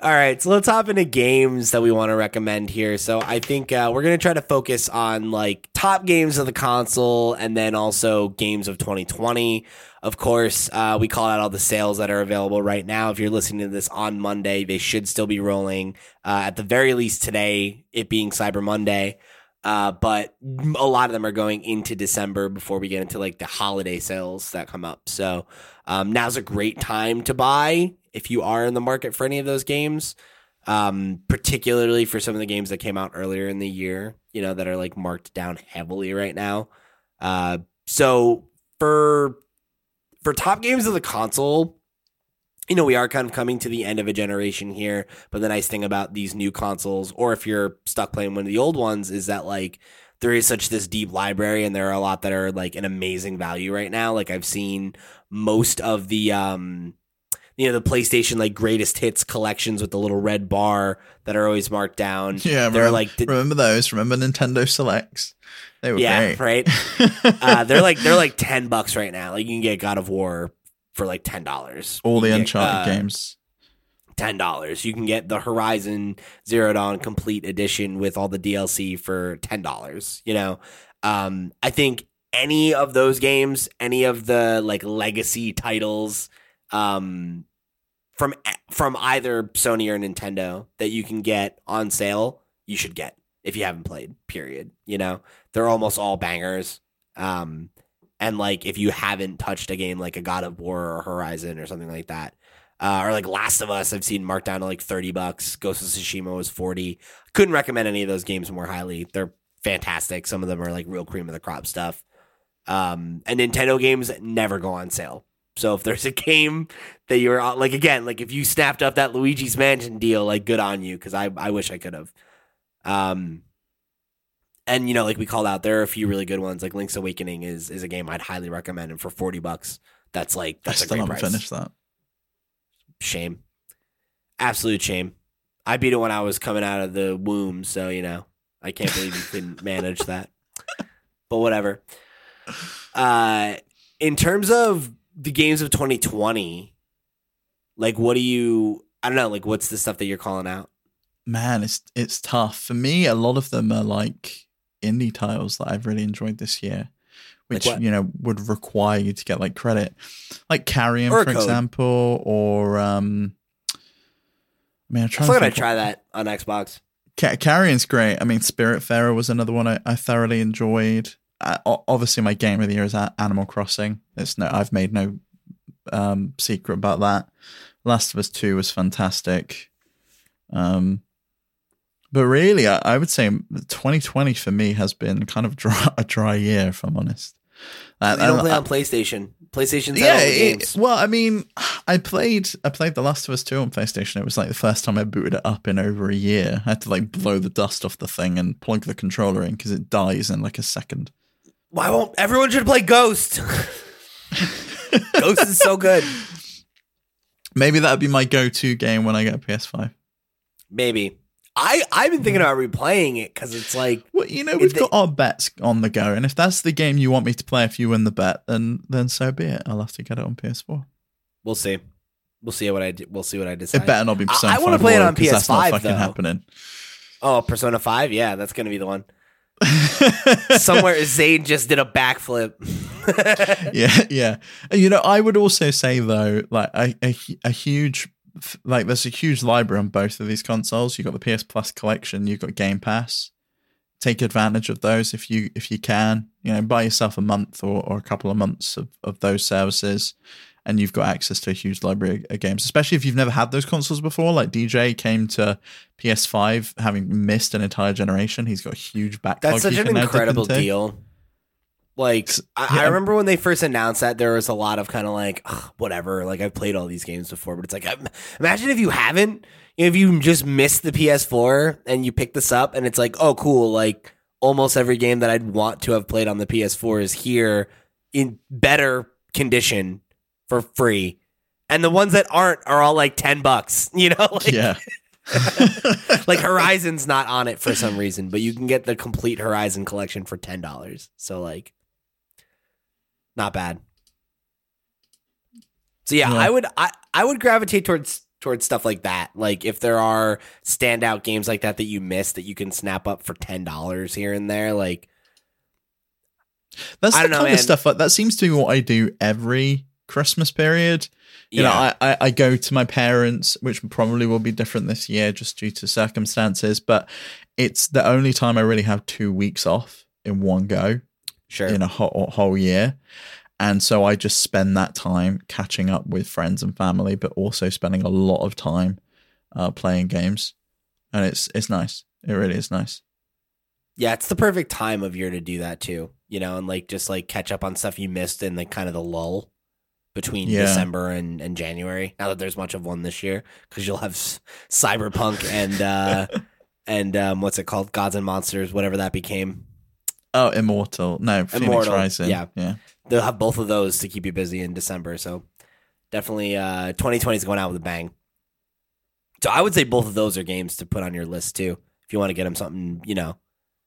All right, so let's hop into games that we want to recommend here. So I think uh, we're gonna try to focus on like top games of the console, and then also games of 2020. Of course, uh, we call out all the sales that are available right now. If you're listening to this on Monday, they should still be rolling. Uh, at the very least today, it being Cyber Monday. Uh, but a lot of them are going into December before we get into like the holiday sales that come up. So um, now's a great time to buy if you are in the market for any of those games, um, particularly for some of the games that came out earlier in the year, you know, that are like marked down heavily right now. Uh, so for for top games of the console, you know, we are kind of coming to the end of a generation here. But the nice thing about these new consoles, or if you're stuck playing one of the old ones, is that like there is such this deep library and there are a lot that are like an amazing value right now. Like I've seen most of the um you know the PlayStation like greatest hits collections with the little red bar that are always marked down. Yeah, they're remember, like remember those? Remember Nintendo Selects? They were yeah, great. right. uh, they're like they're like ten bucks right now. Like you can get God of War for like ten dollars. All the get, Uncharted uh, games. ten dollars. You can get the Horizon Zero Dawn Complete Edition with all the DLC for ten dollars. You know, um, I think any of those games, any of the like legacy titles, um, from from either Sony or Nintendo that you can get on sale, you should get if you haven't played. Period. You know, they're almost all bangers. Um, and like if you haven't touched a game like a God of War or Horizon or something like that, uh, or like Last of Us, I've seen marked down to like thirty bucks. Ghost of Tsushima was forty. Couldn't recommend any of those games more highly. They're fantastic. Some of them are like real cream of the crop stuff. Um, and Nintendo games never go on sale. So if there's a game that you're like again, like if you snapped up that Luigi's Mansion deal, like good on you because I I wish I could have. Um, and you know, like we called out, there are a few really good ones. Like Link's Awakening is is a game I'd highly recommend, and for forty bucks, that's like that's I a still great haven't price. finished that. Shame, absolute shame. I beat it when I was coming out of the womb, so you know I can't believe you couldn't manage that. But whatever. Uh, in terms of the games of 2020, like what do you? I don't know. Like what's the stuff that you're calling out? Man, it's it's tough for me. A lot of them are like indie titles that I've really enjoyed this year, which what? you know would require you to get like credit, like Carrion, for code. example, or um. I mean, I'm I trying feel to like think try that on Xbox. Ca- Carrion's great. I mean, Spiritfarer was another one I, I thoroughly enjoyed. Uh, o- obviously, my game of the year is Animal Crossing. It's no, I've made no um, secret about that. Last of Us Two was fantastic. Um, but really, I, I would say 2020 for me has been kind of dry, a dry year, if I'm honest. Uh, You don't play I- on PlayStation. PlayStation's yeah, yeah, all the it- well, I mean, I played I played The Last of Us 2 on PlayStation. It was like the first time I booted it up in over a year. I had to like blow the dust off the thing and plug the controller in because it dies in like a second. Why won't everyone should play Ghost? Ghost is so good. Maybe that'd be my go-to game when I get a PS5. Maybe. I I've been thinking about replaying it because it's like Well, you know, we've they- got our bets on the go, and if that's the game you want me to play if you win the bet, then then so be it. I'll have to get it on PS4. we'll see. We'll see what I do. We'll see what I decide. It better not be I- Persona I wanna play it on 'cause That's not PS5 fucking though. happening. Oh, Persona Five. Yeah, that's gonna be the one. Somewhere Zayn just did a backflip. yeah, yeah. You know, I would also say though, like a, a a huge like there's a huge library on both of these consoles. You've got the PS Plus collection, you've got Game Pass. Take advantage of those if you if you can. You know, buy yourself a month or, or a couple of months of, of those services, and you've got access to a huge library of games. Especially if you've never had those consoles before. Like DJ came to PS5 having missed an entire generation. He's got a huge backlog. That's such an incredible deal. Like I, I remember when they first announced that, there was a lot of kind of like whatever. Like I've played all these games before, but it's like im- imagine if you haven't, if you just missed the PS4 and you pick this up, and it's like oh cool, like almost every game that I'd want to have played on the PS4 is here in better condition for free, and the ones that aren't are all like ten bucks. You know, like, Yeah. like Horizon's not on it for some reason, but you can get the complete Horizon collection for ten dollars. So like, not bad. So yeah, Yeah. I would I, I would gravitate towards towards stuff like that. Like if there are standout games like that that you miss that you can snap up for ten dollars here and there, like That's the know, kind man. of stuff. Like, that seems to be what I do every Christmas period. You know. I, I, I go to my parents, which probably will be different this year just due to circumstances, but it's the only time I really have two weeks off in one go sure. in a whole, whole year. And so I just spend that time catching up with friends and family, but also spending a lot of time uh, playing games. And it's it's nice. It really is nice. Yeah, it's the perfect time of year to do that too. You know, and like just like catch up on stuff you missed in like kind of the lull between Yeah. December and, and January. Now that there's much of one this year because you'll have s- Cyberpunk and uh and um what's it called, Gods and Monsters, whatever that became. Oh, Immortal. No, Fenyx Immortal, Rising. yeah. Yeah. They'll have both of those to keep you busy in December. So definitely, uh 2020 is going out with a bang. So I would say both of those are games to put on your list too. If you want to get them something, you know,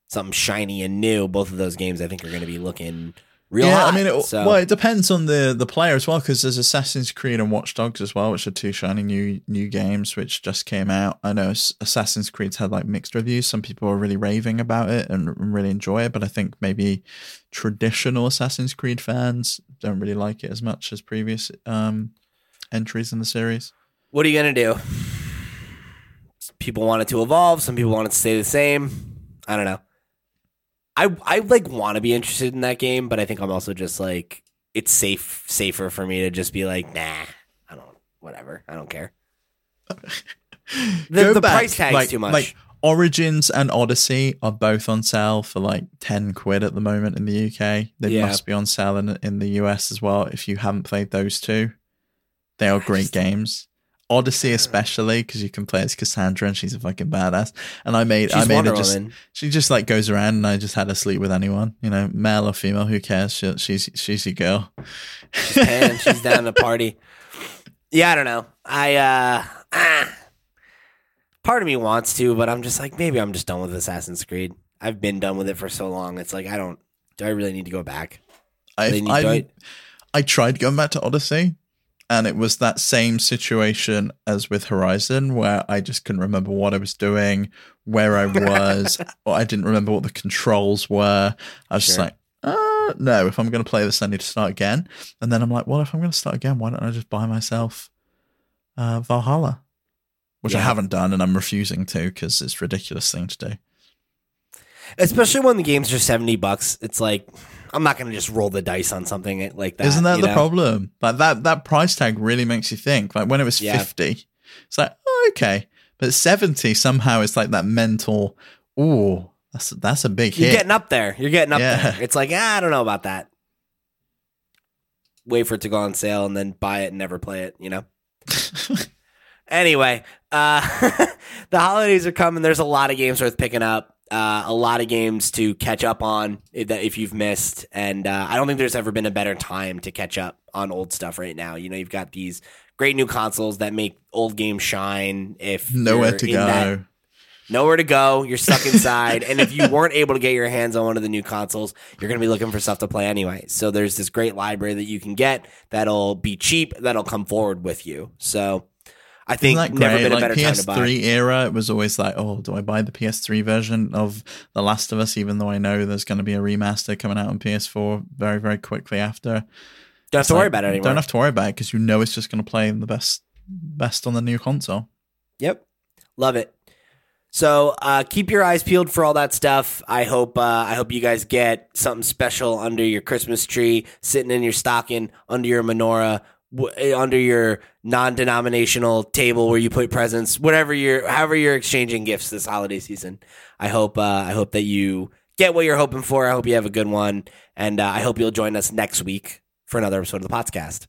something shiny and new, both of those games I think are going to be looking real yeah, hot. I mean, it, so, well, it depends on the the player as well, because there's Assassin's Creed and Watch Dogs as well, which are two shiny new new games which just came out. I know Assassin's Creed's had like mixed reviews. Some people are really raving about it and really enjoy it, but I think maybe traditional Assassin's Creed fans don't really like it as much as previous um, entries in the series. what are you going to do? People want it to evolve. Some people want it to stay the same. I don't know. I I like want to be interested in that game, but I think I'm also just like it's safe safer for me to just be like, nah, I don't, whatever, I don't care. The, the back, price tag's like- too much. Like Origins and Odyssey are both on sale for like ten quid at the moment in the UK. They Yeah. must be on sale in in the US as well. If you haven't played those two, they are great just- games. Odyssey especially because you can play as Cassandra and she's a fucking badass. And I made I made her just she just like goes around and I just had her sleep with anyone, you know, male or female, who cares? She, she's she's your girl. She's paying. she's down to party. Yeah, I don't know. I uh, ah, part of me wants to, but I'm just like maybe I'm just done with Assassin's Creed. I've been done with it for so long. It's like I don't. Do I really need to go back? I I, I tried going back to Odyssey, and it was that same situation as with Horizon, where I just couldn't remember what I was doing, where I was, or I didn't remember what the controls were. I was just like, uh, no, if I'm going to play this, I need to start again. And then I'm like, well, if I'm going to start again, why don't I just buy myself uh, Valhalla? Which I haven't done, and I'm refusing to because it's a ridiculous thing to do. Especially when the games are seventy bucks. It's like I'm not going to just roll the dice on something like that. Isn't that the know? problem? Like that that price tag really makes you think. Like when it was Yeah. fifty, it's like oh, okay, but seventy somehow it's like that mental. Ooh, that's that's a big hit. You're hit. getting up there. You're getting up Yeah. there. It's like ah, I don't know about that. Wait for it to go on sale and then buy it and never play it. You know. Anyway, uh, the holidays are coming. There's a lot of games worth picking up. Uh, a lot of games to catch up on if, that if you've missed, and uh, I don't think there's ever been a better time to catch up on old stuff right now. You know, you've got these great new consoles that make old games shine. If Nowhere to go. that- nowhere to go. You're stuck inside, and if you weren't able to get your hands on one of the new consoles, you're going to be looking for stuff to play anyway. So there's this great library that you can get that'll be cheap, that'll come forward with you. So I think Isn't that never great? been a Like better time to buy. PS3 era, it was always like, oh, do I buy the PS3 version of The Last of Us? Even though I know there's going to be a remaster coming out on PS4 very very quickly after. Don't have to worry about it anymore. Don't have to worry about it because you know it's just going to play the best best on the new console. Yep. Love it. So uh, keep your eyes peeled for all that stuff. I hope uh, I hope you guys get something special under your Christmas tree, sitting in your stocking, under your menorah, eh, under your non-denominational table where you put presents, whatever you're, however you're exchanging gifts this holiday season. I hope uh, I hope that you get what you're hoping for. I hope you have a good one, and uh, I hope you'll join us next week for another episode of the podcast.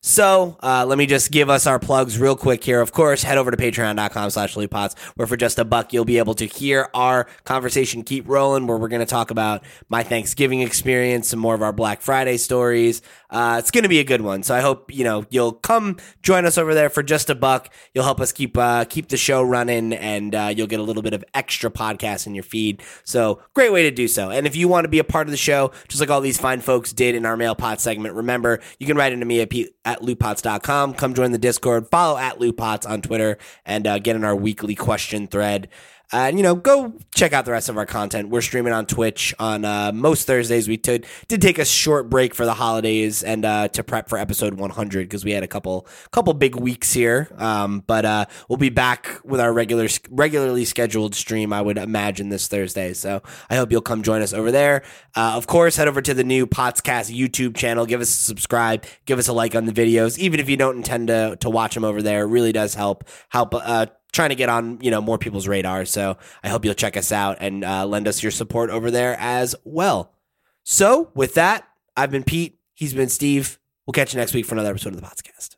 So uh, let me just give us our plugs real quick here. Of course, head over to patreon.com slash pots where for just a buck, you'll be able to hear our conversation keep rolling, where we're going to talk about my Thanksgiving experience, some more of our Black Friday stories, Uh, it's going to be a good one. So I hope you know you'll come join us over there for just a buck. You'll help us keep uh, keep the show running, and uh, you'll get a little bit of extra podcasts in your feed. So great way to do so. And if you want to be a part of the show, just like all these fine folks did in our mail pot segment, remember you can write into me at, p- at lootpots.com. Come join the Discord. Follow at lootpots on Twitter, and uh, get in our weekly question thread. And you know, go check out the rest of our content. We're streaming on Twitch on uh, most Thursdays. We t- did take a short break for the holidays and uh, to prep for episode 100 because we had a couple couple big weeks here. Um, but uh, we'll be back with our regular regularly scheduled stream. I would imagine this Thursday. So I hope you'll come join us over there. Uh, of course, head over to the new PotsCast YouTube channel. Give us a subscribe. Give us a like on the videos, even if you don't intend to to watch them over there. It really does help help uh, trying to get on you know more people's radar. So I hope you'll check us out and uh, lend us your support over there as well. So with that, I've been Pete. He's been Steve. We'll catch you next week for another episode of the podcast.